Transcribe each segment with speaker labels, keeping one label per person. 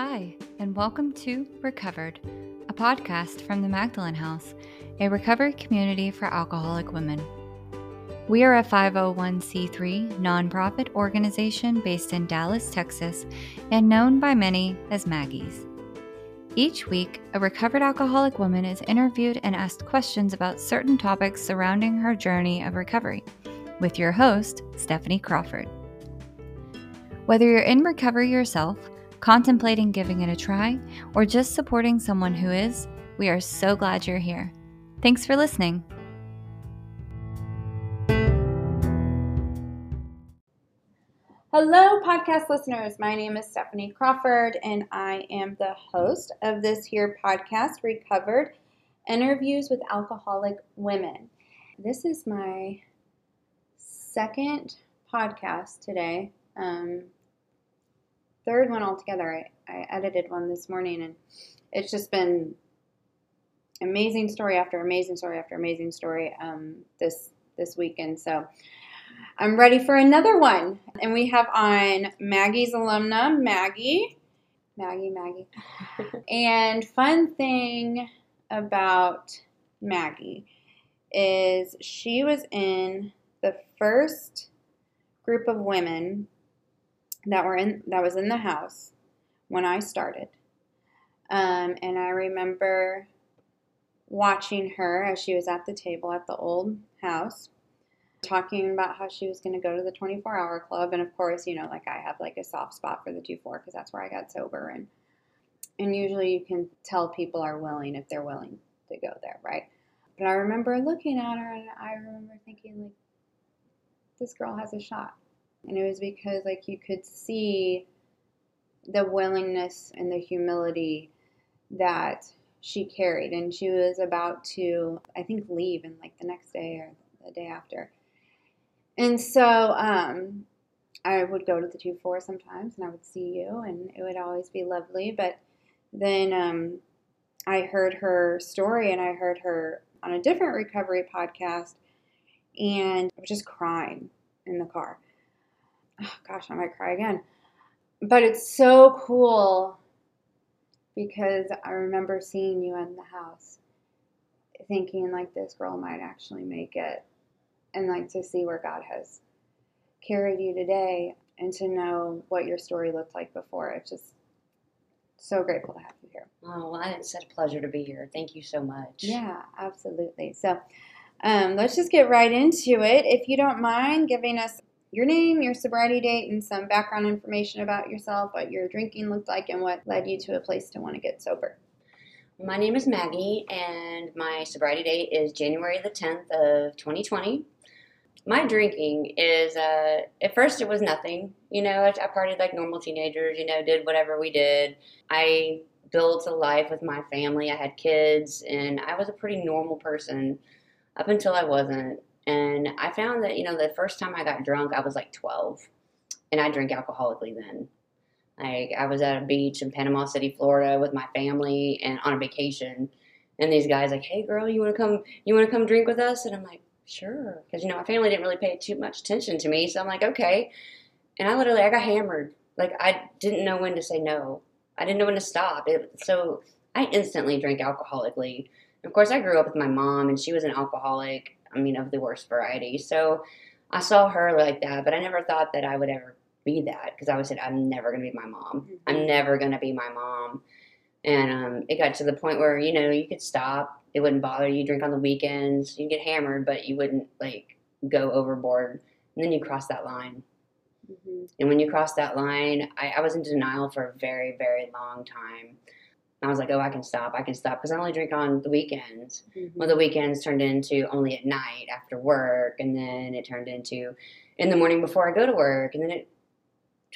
Speaker 1: Hi, and welcome to Recovered, a podcast from the Magdalen House, a recovery community for alcoholic women. We are a 501c3 nonprofit organization based in Dallas, Texas, and known by many as Maggie's. Each week, a recovered alcoholic woman is interviewed and asked questions about certain topics surrounding her journey of recovery, with your host, Stephanie Crawford. Whether you're in recovery yourself, contemplating giving it a try, or just supporting someone who is, we are so glad you're here. Thanks for listening.
Speaker 2: Hello, podcast listeners. My name is Stephanie Crawford, and I am the host of this here podcast, Recovered Interviews with Alcoholic Women. This is my second podcast today. Um, third one altogether. I, I edited one this morning, and it's just been amazing story after amazing story after amazing story um, this this weekend. So I'm ready for another one, and we have on Maggie's alumna, Maggie, Maggie, Maggie, and fun thing about Maggie is she was in the first group of women that were in that was in the house when I started. Um, and I remember watching her as she was at the table at the old house, talking about how she was going to go to the 24 hour club. And of course, you know, like I have like a soft spot for the 2 4 because that's where I got sober. And, and usually you can tell people are willing if they're willing to go there, right? But I remember looking at her and I remember thinking, like, this girl has a shot. And it was because like you could see the willingness and the humility that she carried and she was about to I think leave in like the next day or the day after. And so um I would go to the 2 4 sometimes and I would see you and it would always be lovely. But then um, I heard her story and I heard her on a different recovery podcast and I was just crying in the car oh gosh, I might cry again. But it's so cool because I remember seeing you in the house thinking like this girl might actually make it and like to see where God has carried you today and to know what your story looked like before. It's just so grateful to have you here.
Speaker 3: Oh, well, it's such a pleasure to be here. Thank you so much.
Speaker 2: Yeah, absolutely. So um, let's just get right into it. If you don't mind giving us your name, your sobriety date, and some background information about yourself, what your drinking looked like, and what led you to a place to want to get sober.
Speaker 3: My name is Maggie, and my sobriety date is January the 10th of 2020. My drinking is, uh, at first it was nothing. You know, I, I partied like normal teenagers, you know, did whatever we did. I built a life with my family. I had kids, and I was a pretty normal person up until I wasn't. And I found that, you know, the first time I got drunk, I was like 12. And I drank alcoholically then. Like, I was at a beach in Panama City, Florida with my family and on a vacation. And these guys like, hey, girl, you want to come, you want to come drink with us? And I'm like, sure. Because, you know, my family didn't really pay too much attention to me. So I'm like, okay. And I literally, I got hammered. Like, I didn't know when to say no. I didn't know when to stop. It, so I instantly drank alcoholically. Of course, I grew up with my mom, and she was an alcoholic I mean, of the worst variety. So I saw her like that, but I never thought that I would ever be that because I always said, I'm never going to be my mom. Mm-hmm. I'm never going to be my mom. And um, it got to the point where, you know, you could stop. It wouldn't bother you. Drink on the weekends. You get hammered, but you wouldn't like go overboard. And then you cross that line. Mm-hmm. And when you cross that line, I, I was in denial for a very, very long time. I was like, oh, I can stop. I can stop because I only drink on the weekends. Mm-hmm. Well, the weekends turned into only at night after work, and then it turned into in the morning before I go to work, and then it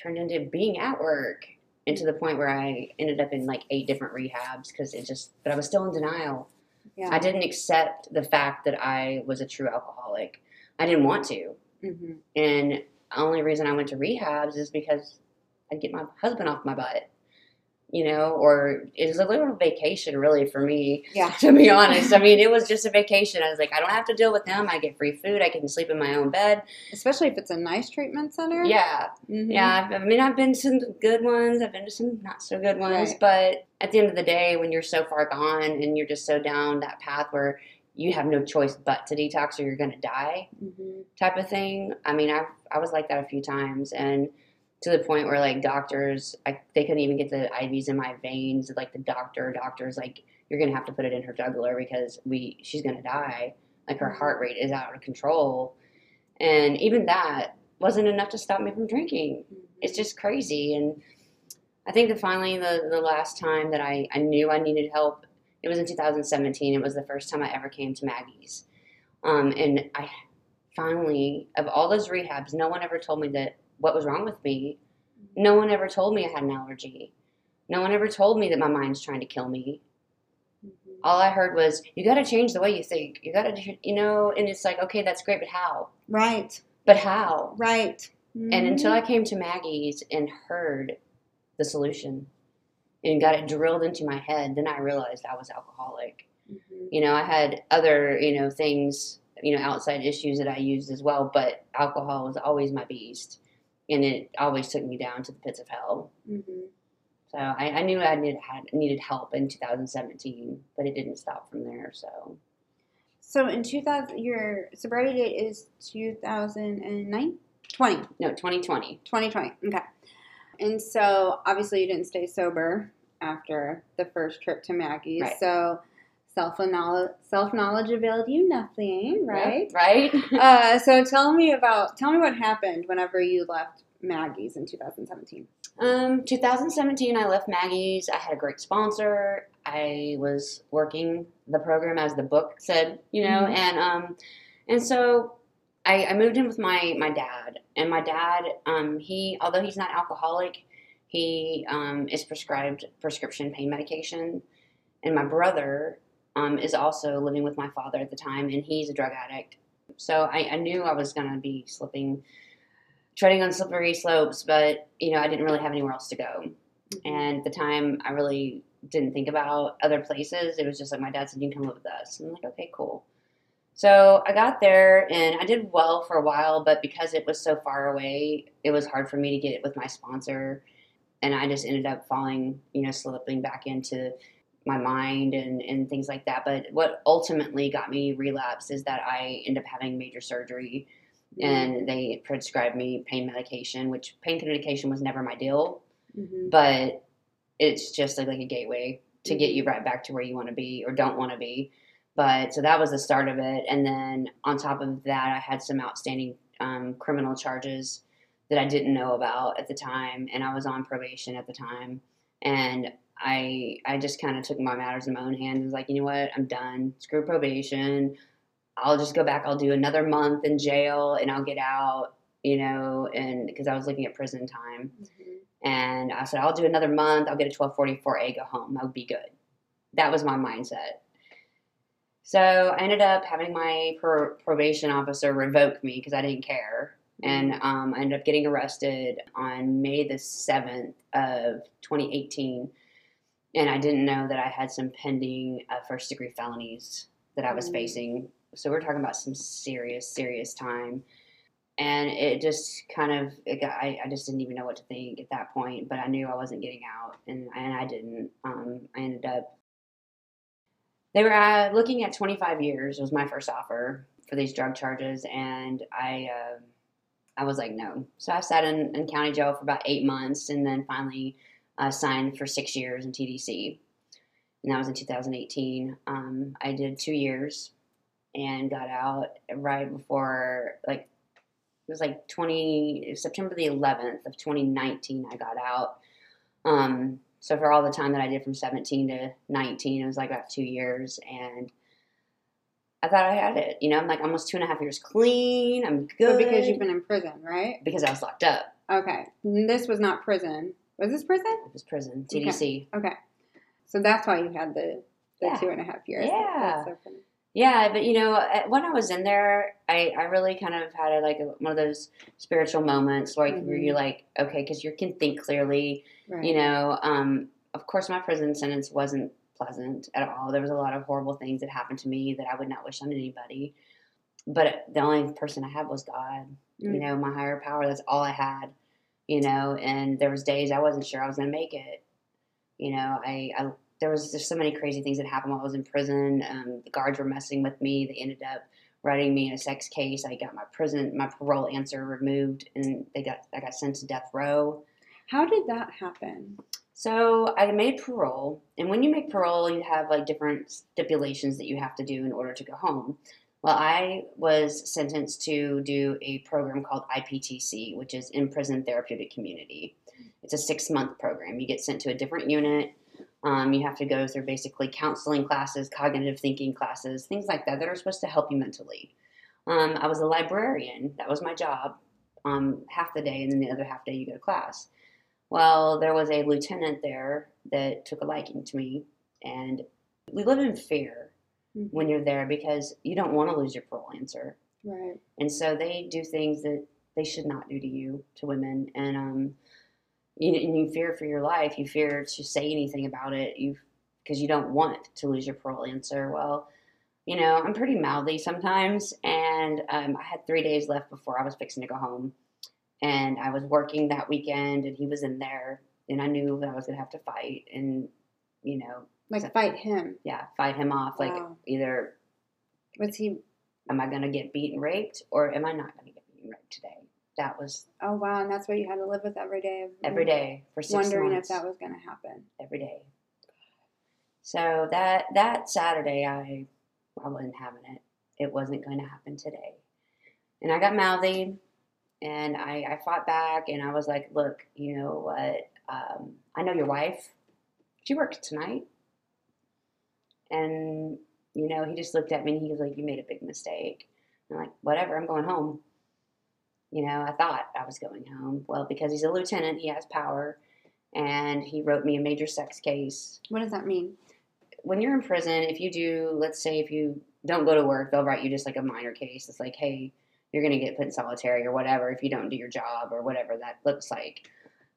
Speaker 3: turned into being at work, and to the point where I ended up in like eight different rehabs because it just. But I was still in denial. Yeah. I didn't accept the fact that I was a true alcoholic. I didn't want to, mm-hmm. and the only reason I went to rehabs is because I'd get my husband off my butt you know, or it was a little vacation really for me,
Speaker 2: Yeah.
Speaker 3: to be honest. I mean, it was just a vacation. I was like, I don't have to deal with them. I get free food. I can sleep in my own bed.
Speaker 2: Especially if it's a nice treatment center.
Speaker 3: Yeah,
Speaker 2: Mhm.
Speaker 3: yeah. I've- mean, I've been to some good ones. I've been to some not so good ones.
Speaker 2: Right.
Speaker 3: But at the end of the day, when you're so far gone and you're just so down that path where you have no choice but to detox or you're going to die,
Speaker 2: Mhm.
Speaker 3: type of thing. I mean, I I was like that a few times, and to the point where like doctors, I, they couldn't even get the IVs in my veins. Like the doctor, doctors like you're gonna have to put it in her jugular because we she's gonna die. Like her heart rate is out of control, and even that wasn't enough to stop me from drinking. It's just crazy, and I think that finally the the last time that I I knew I needed help, it was in 2017. It was the first time I ever came to Maggie's, um, and I finally, of all those rehabs, no one ever told me that what was wrong with me. No one ever told me I had an allergy. No one ever told me that my mind's trying to kill me.
Speaker 2: Mhm.
Speaker 3: All I heard was, "You got to change the way you think. You got to, you know." And it's like, okay, that's great, but how?
Speaker 2: Right.
Speaker 3: But how?
Speaker 2: Right.
Speaker 3: And until I came to Maggie's and heard the solution and got it drilled into my head, then I realized I was alcoholic.
Speaker 2: Mhm.
Speaker 3: You know, I had other, you know, things, you know, outside issues that I used as well, but alcohol was always my beast. And it always took me down to the pits of hell.
Speaker 2: Mhm.
Speaker 3: So I, I knew I needed, had, needed help in 2017, but it didn't stop from there. So
Speaker 2: So in 2000, your sobriety date is 2009? 20.
Speaker 3: no, 2020.
Speaker 2: 2020. Okay. And so obviously you didn't stay sober after the first trip to Maggie's.
Speaker 3: Right.
Speaker 2: So self knowledge self knowledge availed you nothing, right?
Speaker 3: Right.
Speaker 2: uh, so tell me about tell me what happened whenever you left Maggie's in 2017.
Speaker 3: Um, 2017, I left Maggie's. I had a great sponsor. I was working the program as the book said, you know,
Speaker 2: Mhm.
Speaker 3: and um, and so I, I moved in with my my dad. And my dad, um, he although he's not alcoholic, he um, is prescribed prescription pain medication. And my brother um, is also living with my father at the time, and he's a drug addict. So I, I knew I was gonna be slipping treading on slippery slopes, but you know, I didn't really have anywhere else to go. And at the time, I really didn't think about other places. It was just like my dad said, "You can come live with us." And I'm like, "Okay, cool." So I got there and I did well for a while, but because it was so far away, it was hard for me to get it with my sponsor, and I just ended up falling, you know, slipping back into my mind and, and things like that. But what ultimately got me relapse is that I end up having major surgery and they prescribed me pain medication, which pain medication was never my deal,
Speaker 2: Mhm.
Speaker 3: but it's just like, like a gateway to get you right back to where you want to be or don't want to be. But so that was the start of it, and then on top of that, I had some outstanding um, criminal charges that I didn't know about at the time, and I was on probation at the time, and I I just kind of took my matters in my own hands. I was like, you know what, I'm done. Screw probation. I'll just go back. I'll do another month in jail, and I'll get out. You know, and because I was looking at prison time,
Speaker 2: Mhm.
Speaker 3: and I said, I'll do another month. I'll get a 1244A, go home. I'll be good. That was my mindset. So I ended up having my pro- probation officer revoke me because I didn't care. And um, I ended up getting arrested on May the 7th of 2018. And I didn't know that I had some pending uh, first degree felonies that I was
Speaker 2: Mm.
Speaker 3: facing. So we're talking about some serious, serious time. And it just kind of, it got, I, I just didn't even know what to think at that point. But I knew I wasn't getting out, and, and I didn't. Um, I ended up they were uh, looking at 25 years was my first offer for these drug charges and i uh, i was like no so i sat in, in county jail for about eight months and then finally uh, signed for six years in tdc and that was in 2018 um, i did two years and got out right before like it was like 20 september the 11th of 2019 i got out um, so for all the time that I did from 17 to 19, it was like about two years, and I thought I had it. You know, I'm like almost two and a half years clean. I'm
Speaker 2: But
Speaker 3: good
Speaker 2: because you've been in prison, right?
Speaker 3: because I was locked up.
Speaker 2: Okay. This was not prison. Was this prison?
Speaker 3: It was prison,
Speaker 2: Okay.
Speaker 3: TDC.
Speaker 2: Okay. So that's why you had the, the
Speaker 3: Yeah.
Speaker 2: two and a half years.
Speaker 3: Yeah.
Speaker 2: So.
Speaker 3: Yeah, but you know, when I was in there, I, I really kind of had a, like a, one of those spiritual moments, like where you're like, okay, because you can think clearly,
Speaker 2: Right.
Speaker 3: you know. Um, of course, my prison sentence wasn't pleasant at all. There was a lot of horrible things that happened to me that I would not wish on anybody. But the only person I had was God.
Speaker 2: Mm.
Speaker 3: You know, my higher power. That's all I had. You know, and there was days I wasn't sure I was going to make it. You know, I, I there was just so many crazy things that happened while I was in prison. Um, the guards were messing with me. They ended up writing me in a sex case. I got my prison, my parole answer removed, and they got I got sent to death row.
Speaker 2: How did that happen?
Speaker 3: So I made parole, and when you make parole, you have like different stipulations that you have to do in order to go home. Well, I was sentenced to do a program called IPTC, which is In Prison Therapeutic Community. It's a six month program. You get sent to a different unit. Um, you have to go through basically counseling classes, cognitive thinking classes, things like that that are supposed to help you mentally. Um, I was a librarian. That was my job. Um, half the day, and then the other half day you go to class. Well, there was a lieutenant there that took a liking to me, and we live in fear
Speaker 2: Mhm.
Speaker 3: when you're there because you don't want to lose your parole answer.
Speaker 2: Right.
Speaker 3: And so they do things that they should not do to you, to women. And um, you, and you fear for your life. You fear to say anything about it. You because you don't want to lose your parole answer. Well, you know, I'm pretty mouthy sometimes, and um, I had three days left before I was fixing to go home, and I was working that weekend, and he was in there, and I knew that I was gonna have to fight, and you know,
Speaker 2: Like fight him.
Speaker 3: yeah, fight him off. Like
Speaker 2: Wow.
Speaker 3: either
Speaker 2: Was he?
Speaker 3: am I gonna get beaten, raped, or am I not gonna get beaten, raped today? That was
Speaker 2: Oh wow! And that's what you had to live with every day. Of,
Speaker 3: every day for six
Speaker 2: Wondering
Speaker 3: months.
Speaker 2: if that was going to happen.
Speaker 3: every day. So that that Saturday, I I wasn't having it. It wasn't going to happen today, and I got mouthy, and I, I fought back, and I was like, "Look, you know what? Um, I know your wife. She works tonight." And you know, he just looked at me and he was like, "You made a big mistake." I'm like, "Whatever. I'm going home." You know, I thought I was going home. Well, because he's a lieutenant, he has power and he wrote me a major sex case.
Speaker 2: What does that mean?
Speaker 3: When you're in prison, if you do, let's say, if you don't go to work, they'll write you just like a minor case. It's like, hey, you're going to get put in solitary or whatever if you don't do your job or whatever that looks like.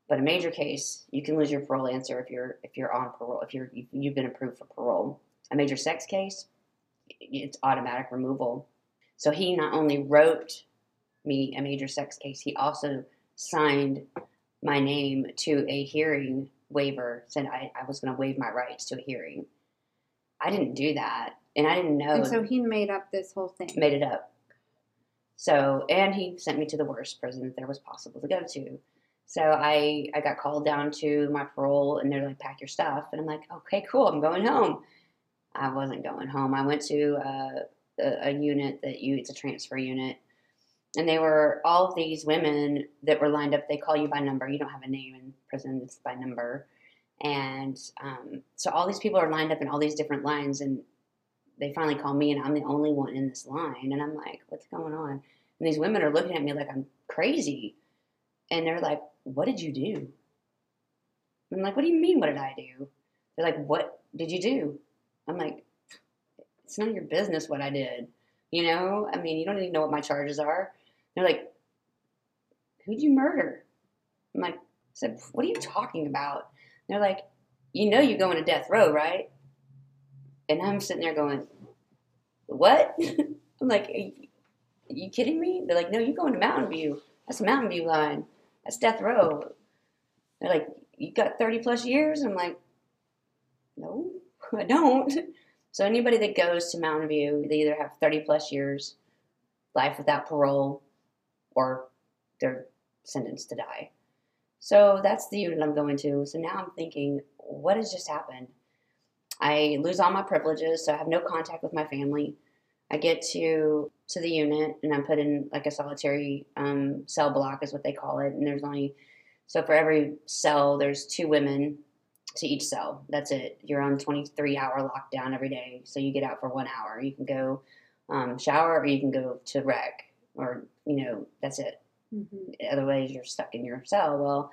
Speaker 3: But a major case, you can lose your parole answer if you're if you're on parole, if you're if you've been approved for parole. A major sex case, it's automatic removal. So he not only wrote me a major sex case, he also signed my name to a hearing waiver, said I, I was going to waive my rights to a hearing. I didn't do that, and I didn't know.
Speaker 2: And so he made up this whole thing.
Speaker 3: made it up. So, and he sent me to the worst prison that there was possible to go to. So I, I got called down to my parole, and they're like, "Pack your stuff," and I'm like, "Okay, cool, I'm going home." I wasn't going home. I went to uh, a, a unit that you it's a transfer unit, and they were all of these women that were lined up. They call you by number. You don't have a name in prison; it's by number. And um, so all these people are lined up in all these different lines, and they finally call me, and I'm the only one in this line. And I'm like, "What's going on?" And these women are looking at me like I'm crazy, and they're like, "What did you do?" I'm like, "What do you mean? What did I do?" They're like, "What did you do?" I'm like, "It's none of your business what I did." You know, I mean, you don't even know what my charges are. They're like, "Who'd you murder?" I'm like, I said, "What are you talking about?" They're like, "You know, you're going to death row, right?" And I'm sitting there going, "What?" I'm like, are you, are you kidding me? They're like, "No, you're going to Mountain View. That's Mountain View line. That's death row." They're like, "You got 30 plus years?" I'm like, "No, I don't." So anybody that goes to Mountain View, they either have 30 plus years, life without parole, or they're sentenced to die. So that's the unit I'm going to. So now I'm thinking, what has just happened? I lose all my privileges, so I have no contact with my family. I get to to the unit and I'm put in like a solitary um, cell block is what they call it, and there's only so for every cell there's two women to each cell. That's it. You're on 23 hour lockdown every day, so you get out for one hour. You can go um, shower or you can go to rec, or you know that's it
Speaker 2: hmm
Speaker 3: otherwise you're stuck in your cell. Well,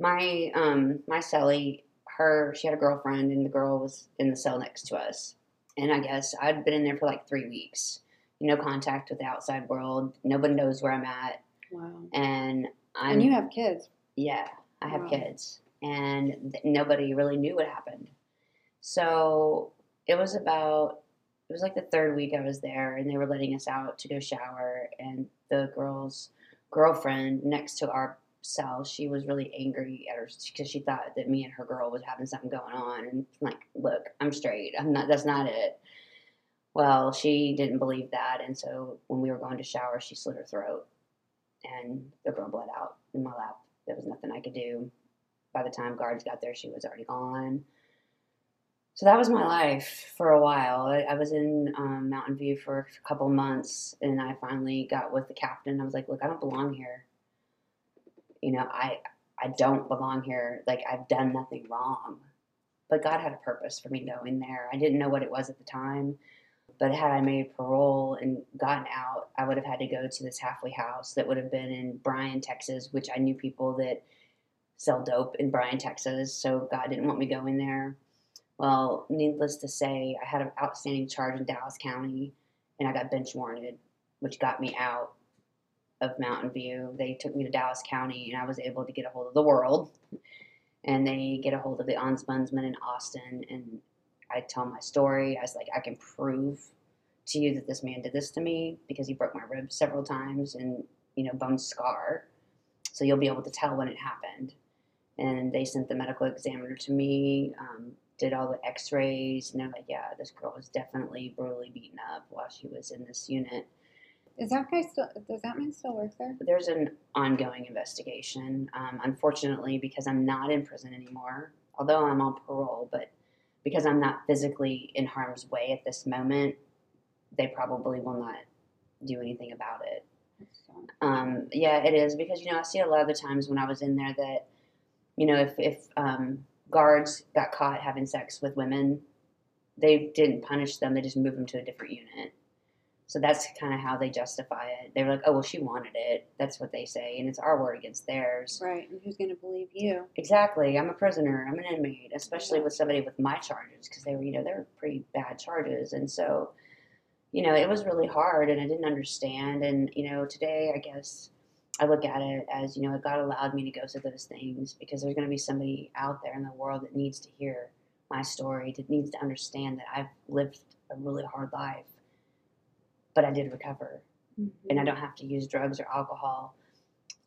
Speaker 3: my um my cellie, her she had a girlfriend and the girl was in the cell next to us. And I guess I'd been in there for like three weeks. No contact with the outside world. Nobody knows where I'm at.
Speaker 2: Wow.
Speaker 3: And I'm
Speaker 2: And you have kids.
Speaker 3: yeah, I have
Speaker 2: Wow.
Speaker 3: kids. And nobody really knew what happened. So it was about it was like the third week I was there, and they were letting us out to go shower, and the girl's girlfriend next to our cell, she was really angry at her because she thought that me and her girl was having something going on, and I'm like, look, I'm straight. I'm not. That's not it. Well, she didn't believe that, and so when we were going to shower, she slit her throat, and the girl bled out in my lap. There was nothing I could do. By the time guards got there, she was already gone. So that was my life for a while. I, I was in um, Mountain View for a couple months, and I finally got with the captain. I was like, "Look, I don't belong here. You know, I I don't belong here. Like I've done nothing wrong, but God had a purpose for me going there. I didn't know what it was at the time." But had I made parole and gotten out, I would have had to go to this halfway house that would have been in Bryan, Texas, which I knew people that sell dope in Bryan, Texas. So God didn't want me going there. Well, needless to say, I had an outstanding charge in Dallas County and I got bench warranted, which got me out of Mountain View. They took me to Dallas County and I was able to get a hold of the world. And they get a hold of the ombudsman in Austin and I tell my story. I was like, I can prove to you that this man did this to me because he broke my ribs several times and, you know, bone scar. So you'll be able to tell when it happened. And they sent the medical examiner to me, um, did all the x rays, and they're like, yeah, this girl was definitely brutally beaten up while she was in this unit.
Speaker 2: Is that guy still? Does that man still work there?
Speaker 3: There's an ongoing investigation. Um, unfortunately, because I'm not in prison anymore, although I'm on parole, but because I'm not physically in harm's way at this moment, they probably will not do anything about it. Um, yeah, it is because you know I see a lot of the times when I was in there that you know if if um, guards got caught having sex with women, they didn't punish them; they just moved them to a different unit. So that's kind of how they justify it. They were like, "Oh, well, she wanted it." That's what they say, and it's our word against theirs.
Speaker 2: Right. And who's going to believe you?
Speaker 3: Exactly. I'm a prisoner. I'm an inmate, especially with somebody with my charges because they were, you know, they were pretty bad charges, and so, you know, it was really hard, and I didn't understand. And you know, today I guess I look at it as, you know, God allowed me to go through those things because there's going to be somebody out there in the world that needs to hear my story, that needs to understand that I've lived a really hard life but I did recover. Mm-hmm. And I don't have to use drugs or alcohol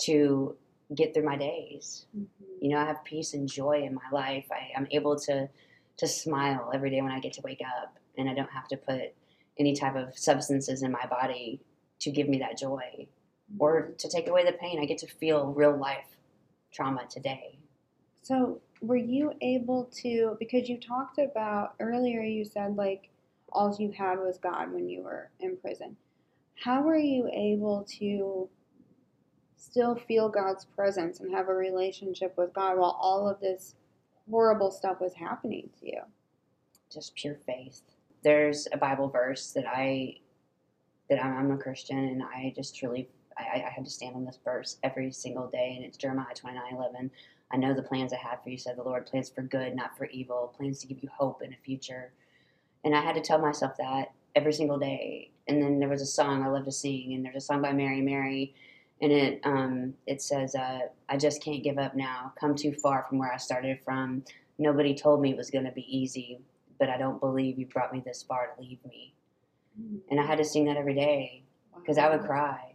Speaker 3: to get through my days. Mm-hmm. You know, I have peace and joy in my life. I, am able to to smile every day when I get to wake up, and I don't have to put any type of substances in my body to give me that joy mm-hmm. Or to take away the pain. I get to feel real life trauma today.
Speaker 2: So, were you able to? Because you talked about earlier, you said like all you had was God when you were in prison. How were you able to still feel God's presence and have a relationship with God while all of this horrible stuff was happening to you?
Speaker 3: Just pure faith. There's a Bible verse that I that I'm, I'm a Christian and I just truly I, I had to stand on this verse every single day and it's Jeremiah 29 11. I know the plans I have for you, said the Lord, plans for good, not for evil, plans to give you hope in a future. And I had to tell myself that every single day. And then there was a song I love to sing, and there's a song by Mary Mary, and it um, it says, uh, "I just can't give up now. Come too far from where I started from. Nobody told me it was going to be easy, but I don't believe you brought me this far to leave me." Mm-hmm. And I had to sing that every day because I would cry,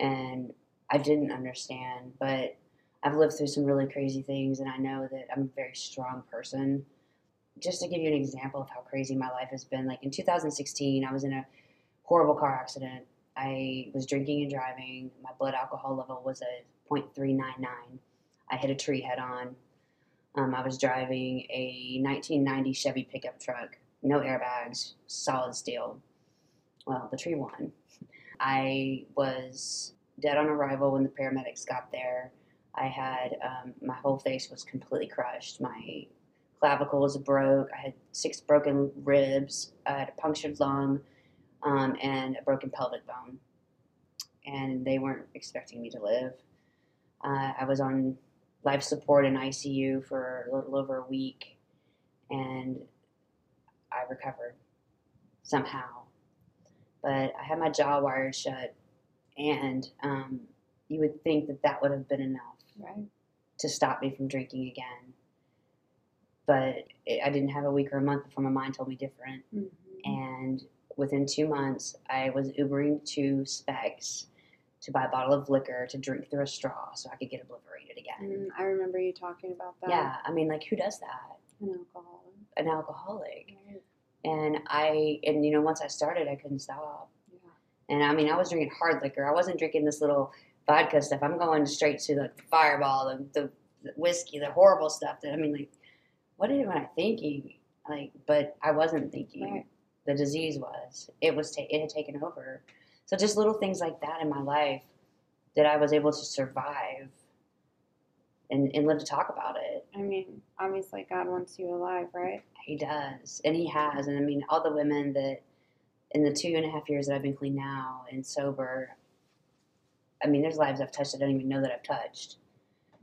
Speaker 3: and I didn't understand, but I've lived through some really crazy things, and I know that I'm a very strong person just to give you an example of how crazy my life has been, like in 2016, I was in a horrible car accident. I was drinking and driving. My blood alcohol level was a 0.399. I hit a tree head on. Um, I was driving a 1990 Chevy pickup truck, no airbags, solid steel. Well, the tree won. I was dead on arrival when the paramedics got there. I had um, my whole face was completely crushed. My clavicle was broke. I had six broken ribs. I had a punctured lung um, and a broken pelvic bone. And they weren't expecting me to live. Uh, I was on life support in ICU for a little over a week, and I recovered somehow. But I had my jaw wired shut, and um, you would think that that would have been enough.
Speaker 2: Right.
Speaker 3: to stop me from drinking again. But it, I didn't have a week or a month before my mind told me different.
Speaker 2: Mhm.
Speaker 3: And within two months, I was Ubering to Spec's to buy a bottle of liquor to drink through a straw so I could get obliterated again.
Speaker 2: Mm, I remember you talking about that.
Speaker 3: Yeah, I mean, like, who does that?
Speaker 2: An alcoholic.
Speaker 3: An alcoholic.
Speaker 2: Right.
Speaker 3: And I, and you know, once I started, I couldn't stop.
Speaker 2: Yeah.
Speaker 3: And I mean, I was drinking hard liquor. I wasn't drinking this little vodka stuff. I'm going straight to the fireball, the, the, the whiskey, the horrible stuff that, I mean, like, what am I thinking? Like, but I wasn't thinking.
Speaker 2: Right.
Speaker 3: The disease was. It was, ta- it had taken over. So just little things like that in my life that I was able to survive and, and live to talk about it.
Speaker 2: I mean, obviously, God wants you alive, right?
Speaker 3: He does, and he has. And I mean, all the women that in the two and a half years that I've been clean now and sober, I mean, there's lives I've touched I don't even know that I've touched.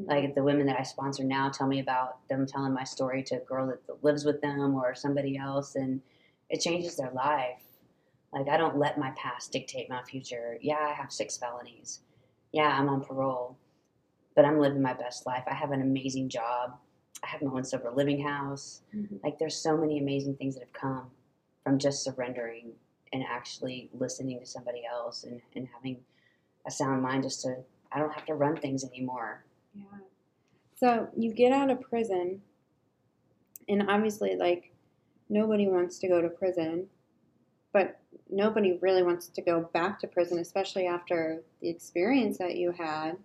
Speaker 3: Mm-hmm. Like the women that I sponsor now tell me about them telling my story to a girl that lives with them or somebody else, and it changes their life. Like I don't let my past dictate my future. Yeah, I have six felonies. Yeah, I'm on parole, but I'm living my best life. I have an amazing job. I have my own sober living house
Speaker 2: Mhm.
Speaker 3: like there's so many amazing things that have come from just surrendering and actually listening to somebody else and, and having a sound mind just to i don't have to run things anymore
Speaker 2: Yeah. So you get out of prison, and obviously, like, nobody wants to go to prison, but nobody really wants to go back to prison, especially after the experience that you had.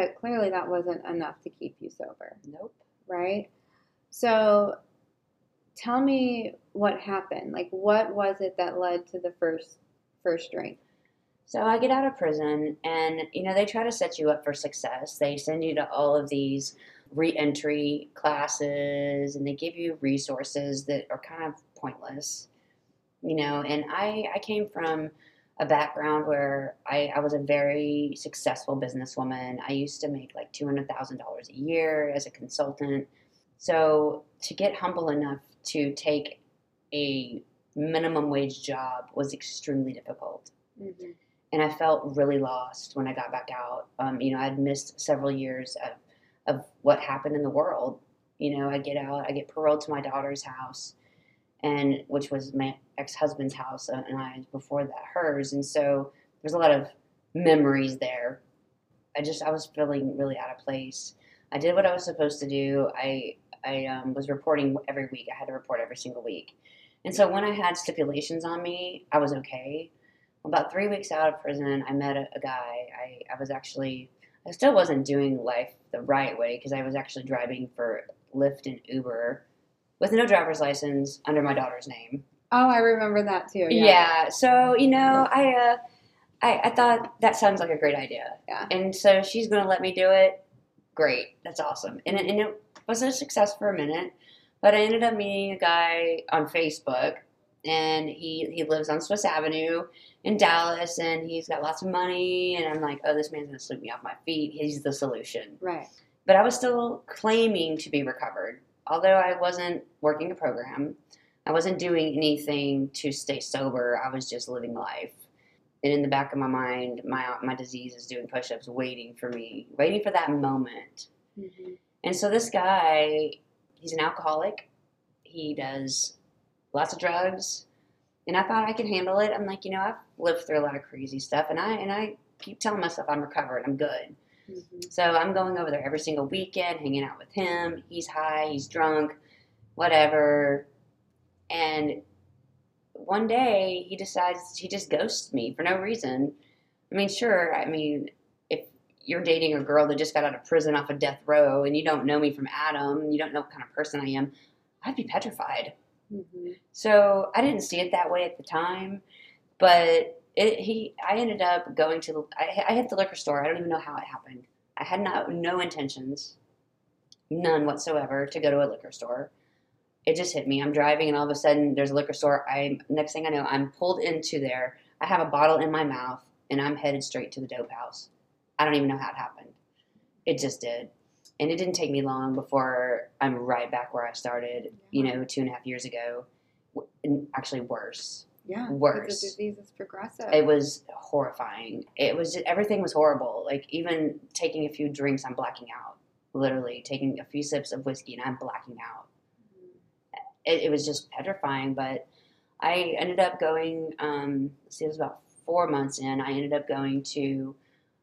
Speaker 2: But clearly, that wasn't enough to keep you sober,
Speaker 3: nope
Speaker 2: right? So tell me what happened. Like, what was it that led to the first first drink?
Speaker 3: so i get out of prison and you know they try to set you up for success they send you to all of these re-entry classes and they give you resources that are kind of pointless you know and i i came from a background where I, I was a very successful businesswoman. I used to make like $200,000 a year as a consultant. So to get humble enough to take a minimum wage job was extremely difficult.
Speaker 2: Mm-hmm.
Speaker 3: And I felt really lost when I got back out. Um, you know, I'd missed several years of, of what happened in the world. You know, I get out, I get paroled to my daughter's house and which was my ex-husband's house uh, and I before that hers. And so there's a lot of memories there. I just I was feeling really out of place. I did what I was supposed to do. I I um, was reporting every week. I had to report every single week. And so when I had stipulations on me I was okay. About three weeks out of prison I met a, a guy. I, I was actually I still wasn't doing life the right way because I was actually driving for Lyft and Uber with no driver's license under my daughter's name.
Speaker 2: Oh, I remember that too.
Speaker 3: Yeah. yeah so you know, I, uh, I I thought that sounds like a great idea.
Speaker 2: Yeah.
Speaker 3: And so she's gonna let me do it. Great, that's awesome. And it, and it was a success for a minute, but I ended up meeting a guy on Facebook, and he he lives on Swiss Avenue in Dallas, and he's got lots of money, and I'm like, oh, this man's gonna sweep me off my feet. He's the solution
Speaker 2: Right.
Speaker 3: but I was still claiming to be recovered. Although I wasn't working a program, I wasn't doing anything to stay sober. I was just living life. And in the back of my mind, my my disease is doing push-ups, waiting for me, waiting for that moment.
Speaker 2: Mm-hmm.
Speaker 3: And so this guy, he's an alcoholic. He does lots of drugs, and I thought I could handle it. I'm like, you know, I've lived through a lot of crazy stuff, and I and I keep telling myself I'm recovered. I'm good.
Speaker 2: Mm-hmm.
Speaker 3: So I'm going over there every single weekend, hanging out with him. He's high, he's drunk, whatever. And one day he decides he just ghosts me for no reason. I mean, sure, I mean, if you're dating a girl that just got out of prison off of death row and you don't know me from Adam, you don't know what kind of person I am, I'd be petrified.
Speaker 2: Mm-hmm.
Speaker 3: So I didn't see it that way at the time, but it, he, I ended up going to, I, I hit the liquor store. I don't even know how it happened. I had not, no intentions, none whatsoever, to go to a liquor store. It just hit me. I'm driving, and all of a sudden, there's a liquor store. I next thing I know, I'm pulled into there. I have a bottle in my mouth, and I'm headed straight to the dope house. I don't even know how it happened. It just did. And it didn't take me long before I'm right back where I started, you know, two and a half years ago. And Actually, worse.
Speaker 2: Yeah.
Speaker 3: Worse.
Speaker 2: The disease is progressive.
Speaker 3: It was horrifying. It was just, everything was horrible. Like even taking a few drinks, I'm blacking out. literally taking a few sips of whiskey and I'm blacking out. It, it was just petrifying, but I ended up going, um, see, it was about four months in, I ended up going to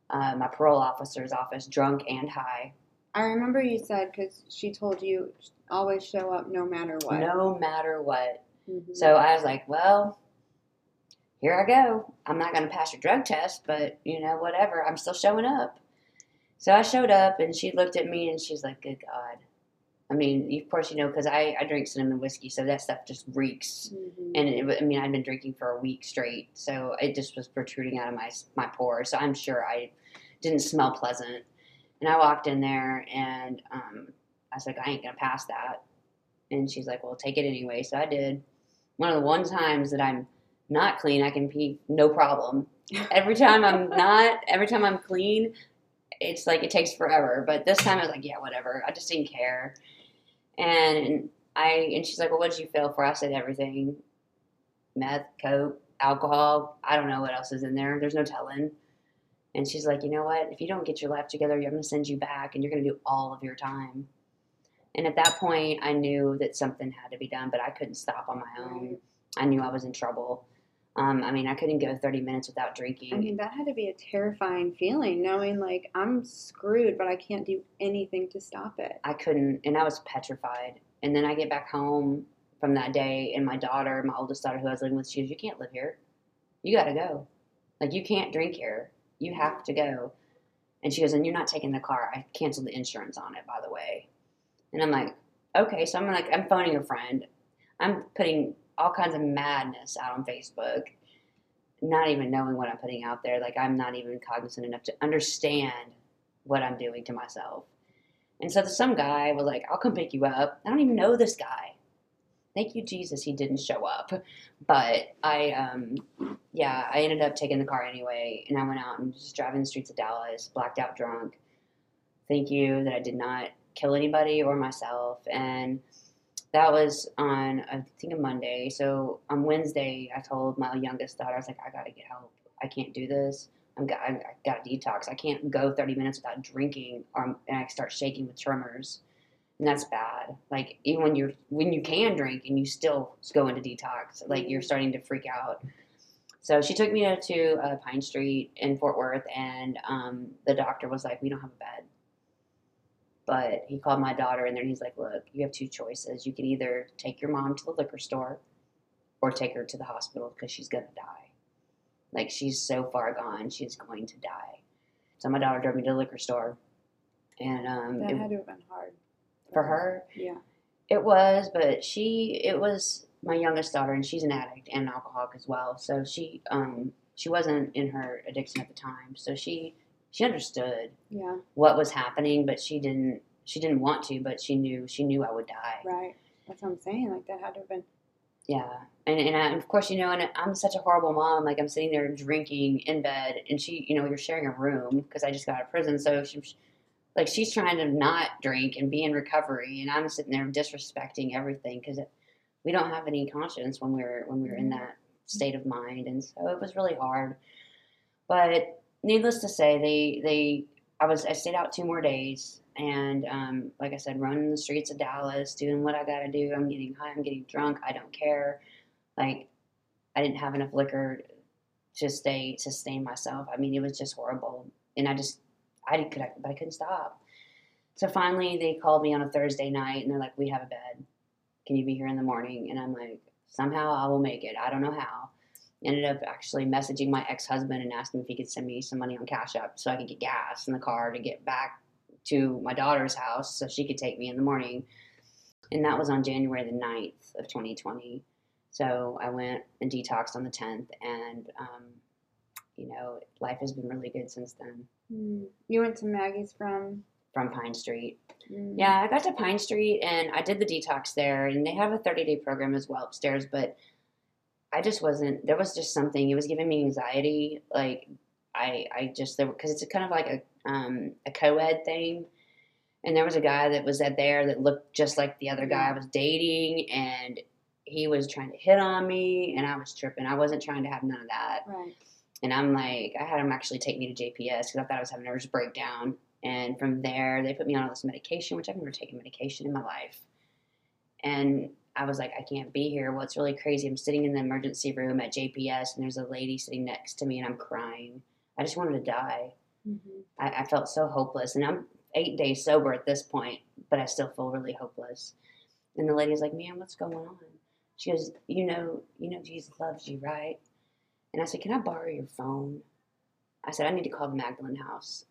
Speaker 3: uh, my parole officer's office, drunk and high.
Speaker 2: I remember you said because she told you always show up no matter what.
Speaker 3: No matter what.
Speaker 2: Mhm.
Speaker 3: So I was like, well, here I go. I'm not going to pass your drug test, but you know, whatever. I'm still showing up. So I showed up and she looked at me and she's like, good God. I mean, of course, you know, because I, I drink cinnamon whiskey, so that stuff just reeks.
Speaker 2: Mhm.
Speaker 3: And it, I mean, I'd been drinking for a week straight, so it just was protruding out of my my pores. So I'm sure I didn't smell pleasant. And I walked in there, and um, I was like, I ain't gonna pass that. And she's like, Well, take it anyway. So I did. One of the one times that I'm not clean, I can pee no problem. Every time I'm not, every time I'm clean, it's like it takes forever. But this time I was like, Yeah, whatever. I just didn't care. And I and she's like, Well, what did you fail for? I said everything meth, coke, alcohol. I don't know what else is in there. There's no telling. And she's like, you know what? If you don't get your life together, I'm going to send you back and you're going to do all of your time. And at that point, I knew that something had to be done, but I couldn't stop on my own. I knew I was in trouble. Um, I mean, I couldn't go 30 minutes without drinking.
Speaker 2: I mean, that had to be a terrifying feeling, knowing like I'm screwed, but I can't do anything to stop it.
Speaker 3: I couldn't, and I was petrified. And then I get back home from that day, and my daughter, my oldest daughter, who I was living with, she goes, "You can't live here. You got to go. Like you can't drink here. You have to go." And she goes, "And you're not taking the car. I canceled the insurance on it, by the way." And I'm like, "Okay." So I'm like, I'm phoning a friend. I'm putting all kinds of madness out on Facebook, not even knowing what I'm putting out there. Like I'm not even cognizant enough to understand what I'm doing to myself. And so some guy was like, I'll come pick you up. I don't even know this guy. Thank you, Jesus, he didn't show up. But I, um, yeah, I ended up taking the car anyway. And I went out and just driving the streets of Dallas, blacked out drunk. Thank you that I did not kill anybody or myself. And that was on, I think, a Monday. So on Wednesday, I told my youngest daughter, I was like, I got to get help. I can't do this. I'm got, I got to detox. I can't go 30 minutes without drinking, or and I start shaking with tremors, and that's bad. Like even when you're when you can drink and you still go into detox, like you're starting to freak out. So she took me to, to uh, Pine Street in Fort Worth, and um, the doctor was like, "We don't have a bed." But he called my daughter in there, and he's like, "Look, you have two choices. You can either take your mom to the liquor store, or take her to the hospital because she's gonna die." Like she's so far gone, she's going to die. So my daughter drove me to the liquor store, and um,
Speaker 2: That
Speaker 3: it-
Speaker 2: had to have been hard
Speaker 3: for her,
Speaker 2: Yeah.
Speaker 3: it was. But she, it was my youngest daughter, and she's an addict and an alcoholic as well. So she, um, she wasn't in her addiction at the time, so she, she understood
Speaker 2: Yeah.
Speaker 3: what was happening, but she didn't, she didn't want to, but she knew, she knew I would die.
Speaker 2: Right. That's what I'm saying. Like that had to have been.
Speaker 3: Yeah, and and I, of course you know, and I'm such a horrible mom. Like I'm sitting there drinking in bed, and she, you know, you're sharing a room because I just got out of prison. So she, like, she's trying to not drink and be in recovery, and I'm sitting there disrespecting everything because we don't have any conscience when we're when we're in mm-hmm. that state of mind, and so it was really hard. But needless to say, they they I was I stayed out two more days, and um, like I said, running the streets of Dallas, doing what I got to do. I'm getting high, I'm getting drunk. I don't care. Like I didn't have enough liquor to stay sustain myself. I mean, it was just horrible, and I just I could but I couldn't stop. So finally, they called me on a Thursday night, and they're like, "We have a bed. Can you be here in the morning?" And I'm like, "Somehow I will make it. I don't know how." Ended up actually messaging my ex husband and asked him if he could send me some money on Cash App so I could get gas in the car to get back to my daughter's house so she could take me in the morning. And that was on January the 9th of 2020. So I went and detoxed on the 10th, and um, you know, life has been really good since then.
Speaker 2: Mm. You went to Maggie's from.
Speaker 3: From Pine Street,
Speaker 2: Mm.
Speaker 3: yeah, I got to Pine Street and I did the detox there, and they have a 30 day program as well upstairs. But I just wasn't. There was just something. It was giving me anxiety. Like I, I just there because it's a kind of like a um, a co-ed thing, and there was a guy that was at there that looked just like the other guy I was dating, and he was trying to hit on me, and I was tripping. I wasn't trying to have none of that.
Speaker 2: Right.
Speaker 3: And I'm like, I had him actually take me to JPS because I thought I was having a nervous breakdown. And from there, they put me on all this medication, which I've never taken medication in my life. And I was like, I can't be here. Well, it's really crazy. I'm sitting in the emergency room at JPS, and there's a lady sitting next to me, and I'm crying. I just wanted to die. Mm-hmm. I, I, felt so hopeless, and I'm eight days sober at this point, but I still feel really hopeless. And the lady's like, "Man, what's going on?" She goes, "You know, you know, Jesus loves you, right?" And I said, "Can I borrow your phone?" I said, "I need to call the Magdalen House."